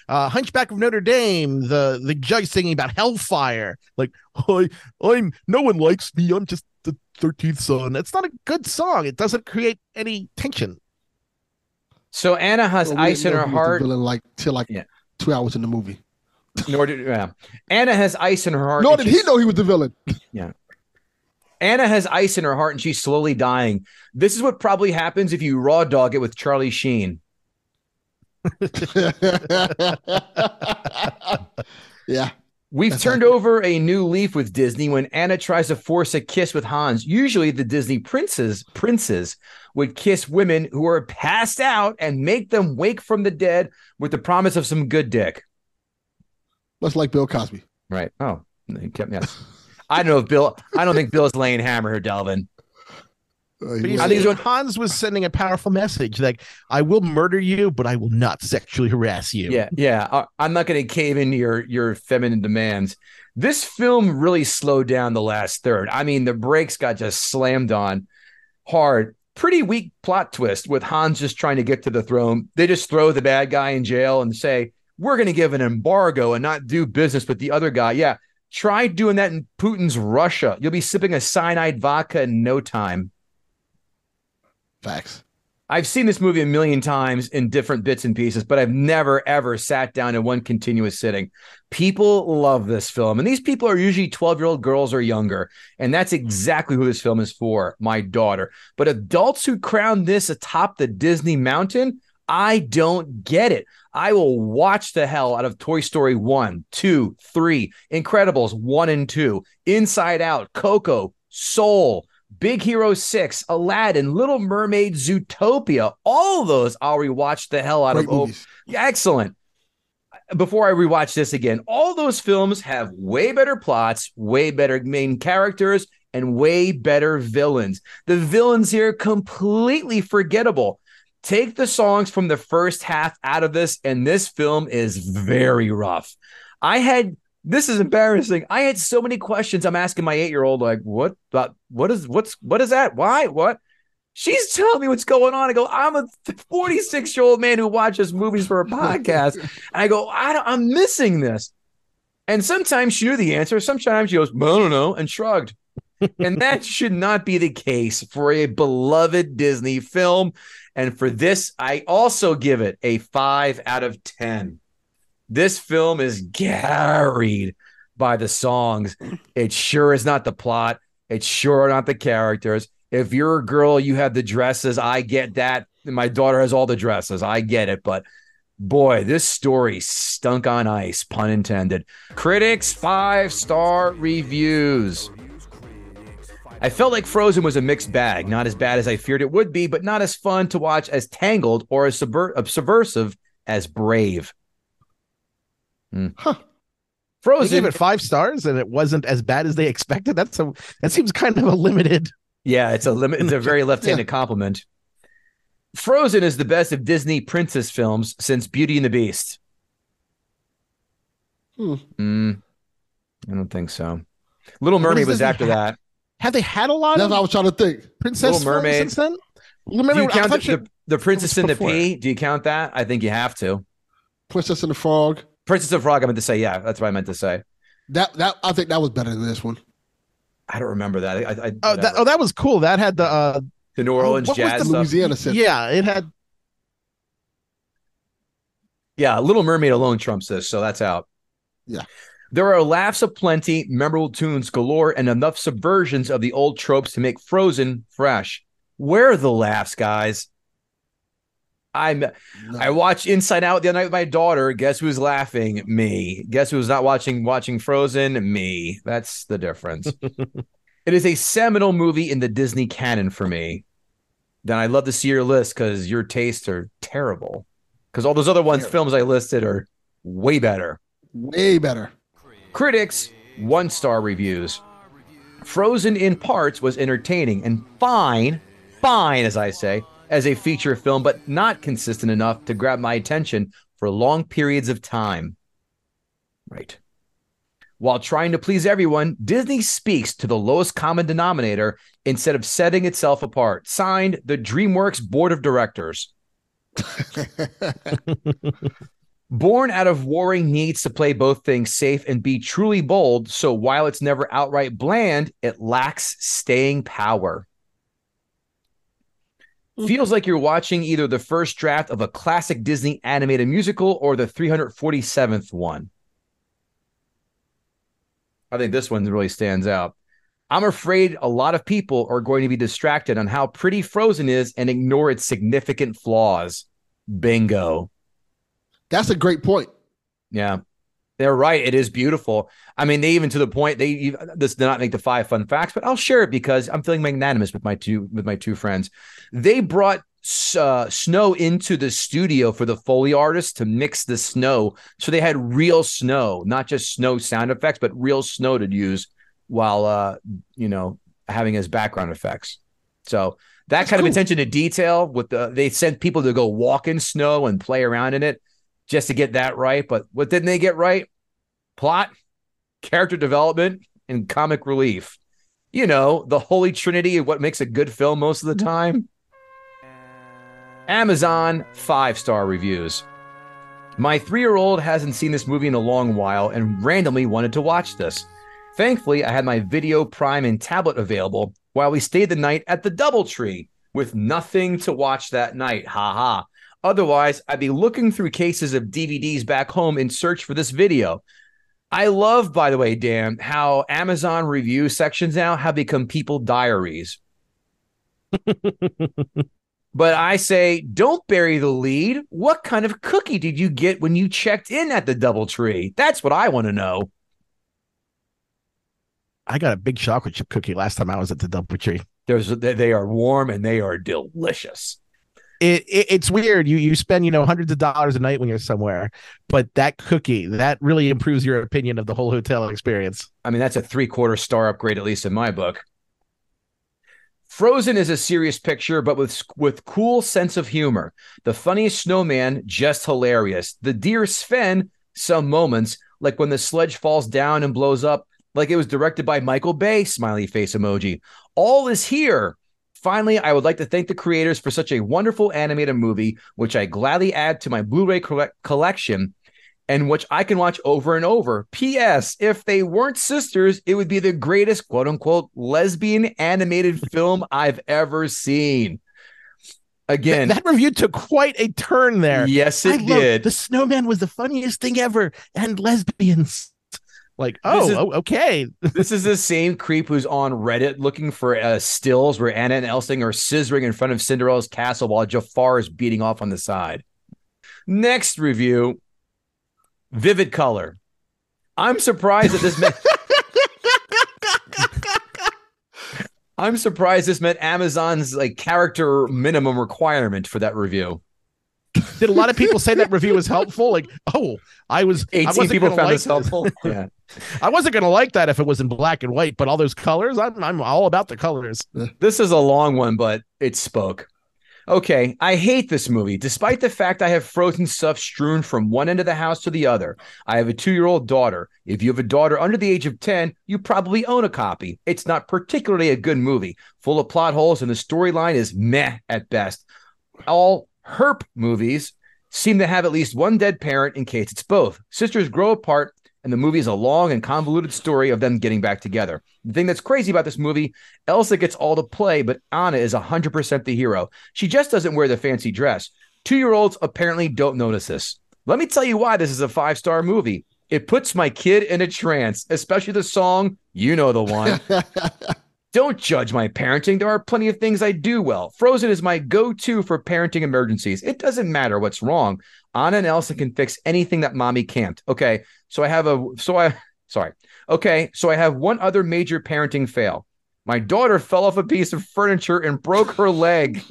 Uh, Hunchback of Notre Dame, the the judge singing about hellfire, like I, I'm no one likes me. I'm just the thirteenth son. It's not a good song. It doesn't create any tension. So Anna has Well, we ice in her who was the heart. Villain like till like Yeah. two hours in the movie. Nor did yeah. Anna has ice in her heart. Nor did he know he was the villain. *laughs* Yeah. Anna has ice in her heart and she's slowly dying. This is what probably happens if you raw dog it with Charlie Sheen. *laughs* yeah. We've turned over a new leaf with Disney when Anna tries to force a kiss with Hans. Usually the Disney princes princes would kiss women who are passed out and make them wake from the dead with the promise of some good dick. Much like Bill Cosby. Right. Oh, he kept yes. I don't know if Bill I don't think Bill's laying hammer here, Delvin. Uh, he But you was- I think see, it's Hans was sending a powerful message like, I will murder you, but I will not sexually harass you. Yeah, yeah. I- I'm not going to cave into your your feminine demands. This film really slowed down the last third. I mean, the brakes got just slammed on hard. Pretty weak plot twist with Hans just trying to get to the throne. They just throw the bad guy in jail and say, "We're going to give an embargo and not do business with the other guy." Yeah, try doing that in Putin's Russia. You'll be sipping a cyanide vodka in no time. Facts. I've seen this movie a million times in different bits and pieces, but I've never ever sat down in one continuous sitting. People love this film, and these people are usually 12 year old girls or younger. And that's hmm. exactly who this film is for my daughter. But adults who crown this atop the Disney mountain, I don't get it. I will watch the hell out of Toy Story 1, 2, 3, Incredibles 1 and 2, Inside Out, Coco, Soul, Big Hero 6, Aladdin, Little Mermaid, Zootopia. All those I'll rewatch the hell out Great of. Oh, yeah, excellent. Before I rewatch this again, all those films have way better plots, way better main characters, and way better villains. The villains here completely forgettable. Take the songs from the first half out of this, and this film is very rough. I had this is embarrassing. I had so many questions. I'm asking my eight year old, like, what, what is, what's, what is that? Why, what? She's telling me what's going on. I go, I'm a 46 year old man who watches movies for a podcast. *laughs* And I go, I don't, I'm missing this. And sometimes she knew the answer. Sometimes she goes, I don't know, and shrugged. and that *laughs* should not be the case for a beloved Disney film. And for this, I also give it a five out of 10. This film is carried by the songs. It sure is not the plot. It's sure not the characters. If you're a girl, you have the dresses. I get that. My daughter has all the dresses. I get it. But boy, this story stunk on ice, pun intended. Critics five star reviews. I felt like Frozen was a mixed bag, not as bad as I feared it would be, but not as fun to watch as Tangled or as subver- subversive as Brave. Hmm. Huh. They Frozen, gave it five stars and it wasn't as bad as they expected. That's a that seems kind of a limited. yeah, it's a limit. It's a very *laughs* left-handed compliment. Frozen is the best of Disney princess films since Beauty and the Beast. Hmm. Mm, I don't think so. Little What Mermaid does was Disney after ha- that. Have they had a lot That's of what I was trying to think. princess Little Mermaid. since then? Do Remember, you count the, you- the, the Princess and the. Pea? Do you count that? I think you have to. Princess and the Frog. Princess of Frog. I meant to say, yeah, that's what I meant to say. That that I think that was better than this one. I don't remember that. I, I, oh, that, oh, that was cool. That had the uh, the New Orleans what was jazz the stuff. Louisiana Center. yeah, it had Yeah, Little Mermaid alone trumps this, so that's out. Yeah. There are laughs aplenty, memorable tunes galore, and enough subversions of the old tropes to make Frozen fresh. Where are the laughs, guys? I'm I watched Inside Out the other night with my daughter. Guess who's laughing? Me. Guess who's not watching watching Frozen? Me. That's the difference. *laughs* it is a seminal movie in the Disney canon for me. Then I'd love to see your list because your tastes are terrible. Because all those other ones, films I listed, are way better. Way better. Critics, one star reviews. Frozen in parts was entertaining and fine, fine, as I say, as a feature film, but not consistent enough to grab my attention for long periods of time. Right. While trying to please everyone, Disney speaks to the lowest common denominator instead of setting itself apart. Signed, the DreamWorks Board of Directors. *laughs* Born out of warring needs to play both things safe and be truly bold, so while it's never outright bland, it lacks staying power. Mm-hmm. Feels like you're watching either the first draft of a classic Disney animated musical or the 347th one. I think this one really stands out. I'm afraid a lot of people are going to be distracted on how pretty Frozen is and ignore its significant flaws. Bingo. That's a great point. Yeah. They're right. It is beautiful. I mean, they even to the point they this did not make the five fun facts, but I'll share it because I'm feeling magnanimous with my two with my two friends. They brought uh, snow into the studio for the foley artists to mix the snow, so they had real snow, not just snow sound effects, but real snow to use while uh, you know having as background effects. So that That's kind cool. of attention to detail with the they sent people to go walk in snow and play around in it just to get that right. But what didn't they get right? Plot, character development, and comic relief. You know, the holy trinity of what makes a good film most of the time. Amazon five star reviews. My three year old hasn't seen this movie in a long while and randomly wanted to watch this. Thankfully, I had my Video Prime and tablet available while we stayed the night at the Doubletree with nothing to watch that night. Ha ha. Otherwise, I'd be looking through cases of DVDs back home in search for this video. I love, by the way, Dan, how Amazon review sections now have become people diaries. *laughs* but I say, don't bury the lead. What kind of cookie did you get when you checked in at the Doubletree? That's what I want to know. I got a big chocolate chip cookie last time I was at the Double Tree. There's they are warm and they are delicious. It, it it's weird. You you spend you know hundreds of dollars a night when you're somewhere, but that cookie that really improves your opinion of the whole hotel experience. I mean, that's a three quarter star upgrade, at least in my book. Frozen is a serious picture, but with with cool sense of humor. The funniest snowman, just hilarious. The dear Sven, some moments, like when the sledge falls down and blows up, like it was directed by Michael Bay, smiley face emoji. All is here. Finally, I would like to thank the creators for such a wonderful animated movie, which I gladly add to my Blu-ray colle- collection and which I can watch over and over. P.S. If they weren't sisters, it would be the greatest quote unquote lesbian animated *laughs* film I've ever seen. Again, that, that review took quite a turn there. yes, I it love- did. The snowman was the funniest thing ever, and lesbians. Like, oh, is- okay. *laughs* this is the same creep who's on Reddit looking for uh, stills where Anna and Elsing are scissoring in front of Cinderella's castle while Jafar is beating off on the side. Next review Vivid Color. I'm surprised that this meant. *laughs* I'm surprised this meant Amazon's like character minimum requirement for that review. Did a lot of people say that review was helpful? Like, oh, I was. I 18 wasn't people found like this helpful. yeah. I wasn't gonna like that if it was in black and white, but all those colors, I'm I'm all about the colors. This is a long one, but it spoke. Okay, I hate this movie, despite the fact I have frozen stuff strewn from one end of the house to the other. I have a two year old daughter. If you have a daughter under the age of 10, you probably own a copy. It's not particularly a good movie, full of plot holes, and the storyline is meh at best. All herp movies seem to have at least one dead parent in case it's both. Sisters grow apart, and the movie is a long and convoluted story of them getting back together. The thing that's crazy about this movie, Elsa gets all the play, but Anna is 100% the hero. She just doesn't wear the fancy dress. Two year olds apparently don't notice this. Let me tell you why this is a five star movie. It puts my kid in a trance, especially the song, you know the one. *laughs* Don't judge my parenting. There are plenty of things I do well. Frozen is my go to for parenting emergencies. It doesn't matter what's wrong. Anna and Elsa can fix anything that mommy can't. Okay. So I have a, so I, sorry. Okay. So I have one other major parenting fail. My daughter fell off a piece of furniture and broke her leg. *laughs*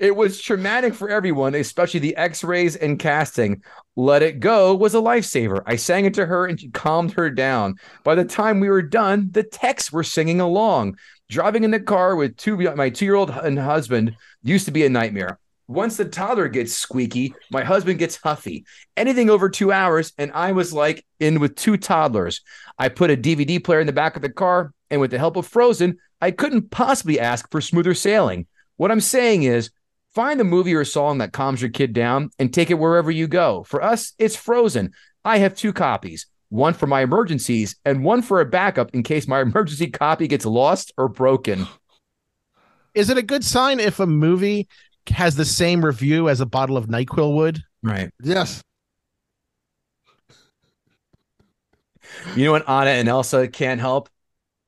it was traumatic for everyone, especially the x rays and casting. Let It Go was a lifesaver. I sang it to her and she calmed her down. By the time we were done, the texts were singing along. Driving in the car with two, my two year old and husband used to be a nightmare. Once the toddler gets squeaky, my husband gets huffy. Anything over two hours, and I was like in with two toddlers. I put a DVD player in the back of the car, and with the help of Frozen, I couldn't possibly ask for smoother sailing. What I'm saying is, find a movie or song that calms your kid down and take it wherever you go. For us, it's Frozen. I have two copies one for my emergencies and one for a backup in case my *laughs* emergency copy gets lost or broken. Is it a good sign if a movie has the same review as a bottle of NyQuil would? Right. yes. You know what Anna and Elsa can't help?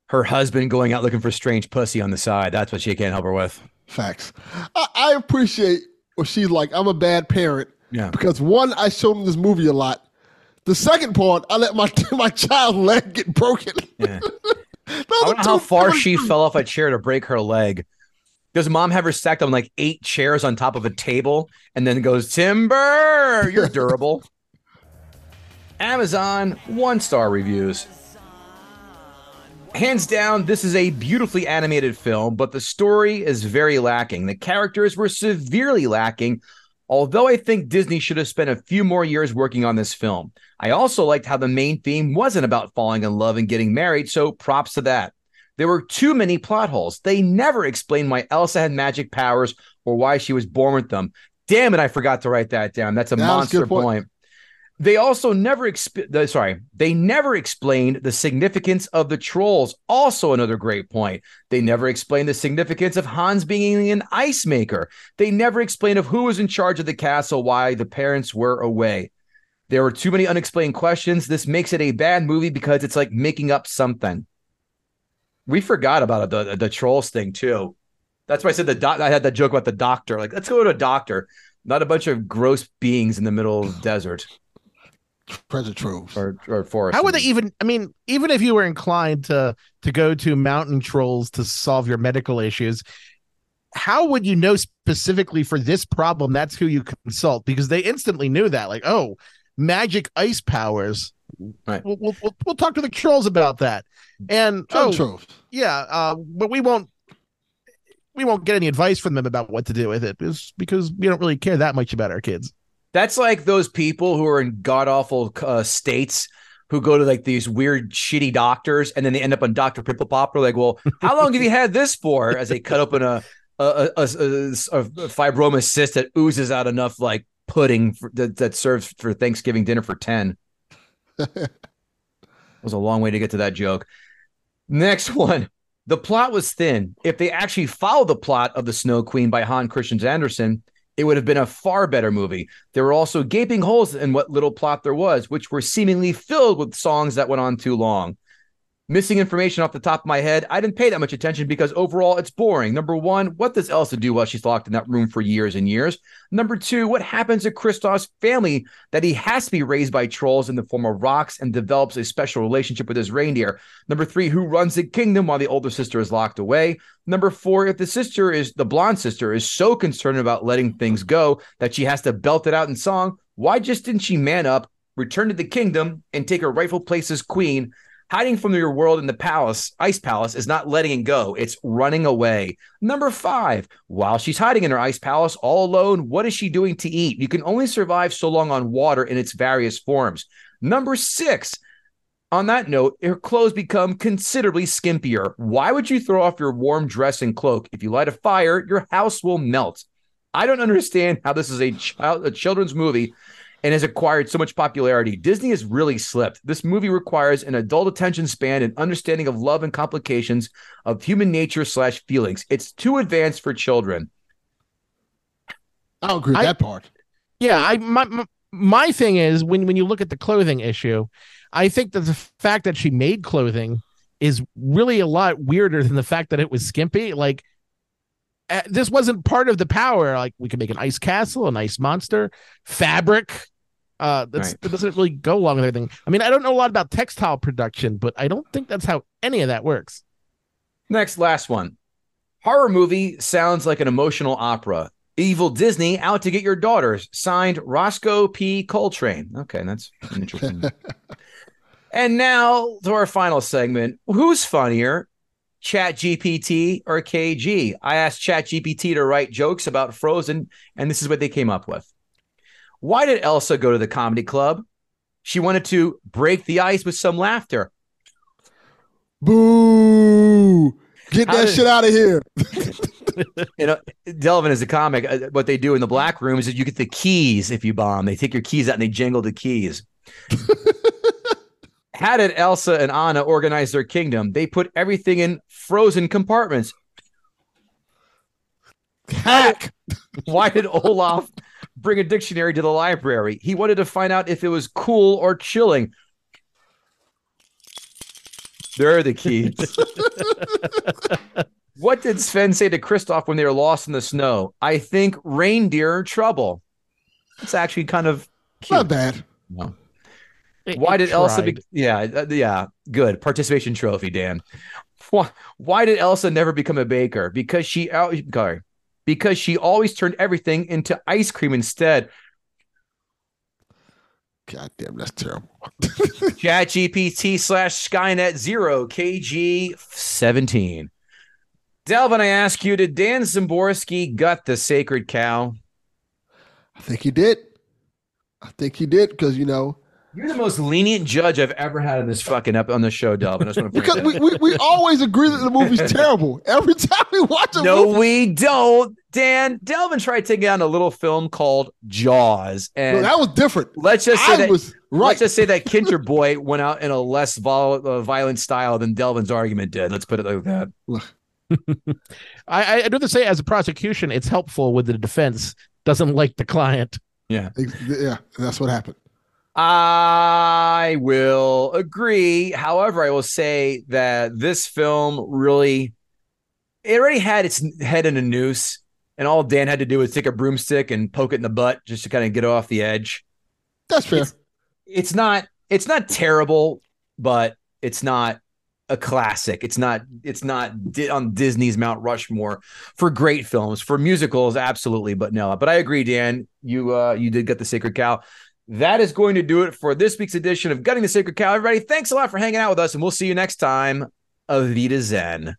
Her husband going out looking for strange pussy on the side. That's what she can't help her with. Facts. I, I appreciate what she's like. I'm a bad parent, Yeah. Because one, I showed him this movie a lot. The second part, I let my *laughs* my child leg get broken. Yeah. *laughs* I are don't know how far she fell off a chair to break her leg. Does mom have her stacked on like eight chairs on top of a table and then goes, Timber, you're durable. *laughs* Amazon one star reviews. Hands down, this is a beautifully animated film, but the story is very lacking. The characters were severely lacking, although I think Disney should have spent a few more years working on this film. I also liked how the main theme wasn't about falling in love and getting married, so props to that. There were too many plot holes. They never explained why Elsa had magic powers or why she was born with them. Damn it, I forgot to write that down. That's a That was a monster point. point. They also never exp- the- sorry, they never explained the significance of the trolls. Also another great point. They never explained the significance of Hans being an ice maker. They never explained of who was in charge of the castle, why the parents were away. There were too many unexplained questions. This makes it a bad movie because it's like making up something. We forgot about the the trolls thing too. That's why I said the doc- I had that joke about the doctor. Like, let's go to a doctor, not a bunch of gross beings in the middle of the *sighs* desert Treasure troves. or or forest. How would they even? I mean, even if you were inclined to to go to mountain trolls to solve your medical issues, how would you know specifically for this problem that's who you consult? Because they instantly knew that, like, oh, magic ice powers. Right. We'll, we'll, we'll, we'll talk to the trolls about that. And Treasure oh, troves. yeah, uh, but we won't. We won't get any advice from them about what to do with it, is because we don't really care that much about our kids. That's like those people who are in god awful uh, states who go to like these weird shitty doctors and then they end up on Doctor Pimple Popper. Like, well, how long have you had this for? As they cut open a a, a, a, a fibroma cyst that oozes out enough like pudding for, that, that serves for Thanksgiving dinner for ten. *laughs* It was a long way to get to that joke. Next *laughs* one. The plot was thin. If they actually followed the plot of The Snow Queen by Hans Christian Andersen, it would have been a far better movie. There were also gaping holes in what little plot there was, which were seemingly filled with songs that went on too long. Missing information off the top of my head, I didn't pay that much attention because overall it's boring. Number one, what does Elsa do while she's locked in that room for years and years? Number two, what happens to Kristoff's family that he has to be raised by trolls in the form of rocks and develops a special relationship with his reindeer? Number three, who runs the kingdom while the older sister is locked away? Number four, if the sister is the blonde sister is so concerned about letting things go that she has to belt it out in song, why just didn't she man up, return to the kingdom, and take her rightful place as queen? Hiding from your world in the palace, ice palace, is not letting it go. It's running away. Number five, while she's hiding in her ice palace all alone, what is she doing to eat? You can only survive so long on water in its various forms. Number six, on that note, her clothes become considerably skimpier. Why would you throw off your warm dress and cloak? If you light a fire, your house will melt. I don't understand how this is a child a children's movie and has acquired so much popularity. Disney has really slipped. This movie requires an adult attention span and understanding of love and complications of human nature slash feelings. It's too advanced for children. I don't agree with I- that part. Yeah, I my my- my thing is when when you look at the clothing issue, I think that the fact that she made clothing is really a lot weirder than the fact that it was skimpy. Like uh, this wasn't part of the power. Like we could make an ice castle, an ice monster, fabric. Uh, that's Right. that doesn't really go along with everything. I mean, I don't know a lot about textile production, but I don't think that's how any of that works. Next, last one. Horror movie sounds like an emotional opera. Evil Disney out to get your daughters. Signed Roscoe P. Coltrane. Okay, that's interesting. *laughs* and now to our final segment. Who's funnier, Chat GPT or KG? I asked Chat GPT to write jokes about Frozen, and this is what they came up with. Why did Elsa go to the comedy club? She wanted to break the ice with some laughter. Boo! Get How that did- shit out of here. *laughs* you know, Delvin is a comic. uh, What they do in the black room is that you get the keys if you bomb. They take your keys out and they jingle the keys. *laughs* How did Elsa and Anna organize their kingdom? They put everything in frozen compartments. Hack. *laughs* Why did Olaf bring a dictionary to the library? He wanted to find out if it was cool or chilling. There are the keys. *laughs* what did Sven say to Kristoff when they were lost in the snow? I think reindeer trouble. It's actually kind of cute. Not bad. No. It- Why it did Elsa? Be- yeah, uh, yeah, good participation trophy, Dan. Why, why did Elsa never become a baker? Because she out, sorry, because she always turned everything into ice cream instead. God damn, that's terrible. *laughs* Chat GPT slash Skynet zero KG seventeen. Delvin, I ask you, did Dan Szymborski gut the sacred cow? I think he did. I think he did because you know You're the most lenient judge I've ever had on this fucking up on the show, Delvin. I just want to because we, we, we always agree that the movie's *laughs* terrible every time we watch a No, movie. we don't. Dan, Delvin tried taking on a little film called Jaws. No, And that was different. let's just say I that was right. let's just say that Kintner Boy went out in a less vol- uh, violent style than Delvin's argument did. Let's put it like that. *laughs* I, I'd rather say, as a prosecution, it's helpful with the defense doesn't like the client. Yeah. Yeah, that's what happened. I will agree. However, I will say that this film really it already had its head in a noose, and all Dan had to do was take a broomstick and poke it in the butt just to kind of get off the edge. That's fair. It's, it's not it's not terrible, but it's not a classic. It's not it's not di- on Disney's Mount Rushmore for great films. For musicals, absolutely, but no. But I agree, Dan. You uh you did get the Sacred Cow. That is going to do it for this week's edition of Gutting the Sacred Cow. Everybody, thanks a lot for hanging out with us, and we'll see you next time. Avita Zen.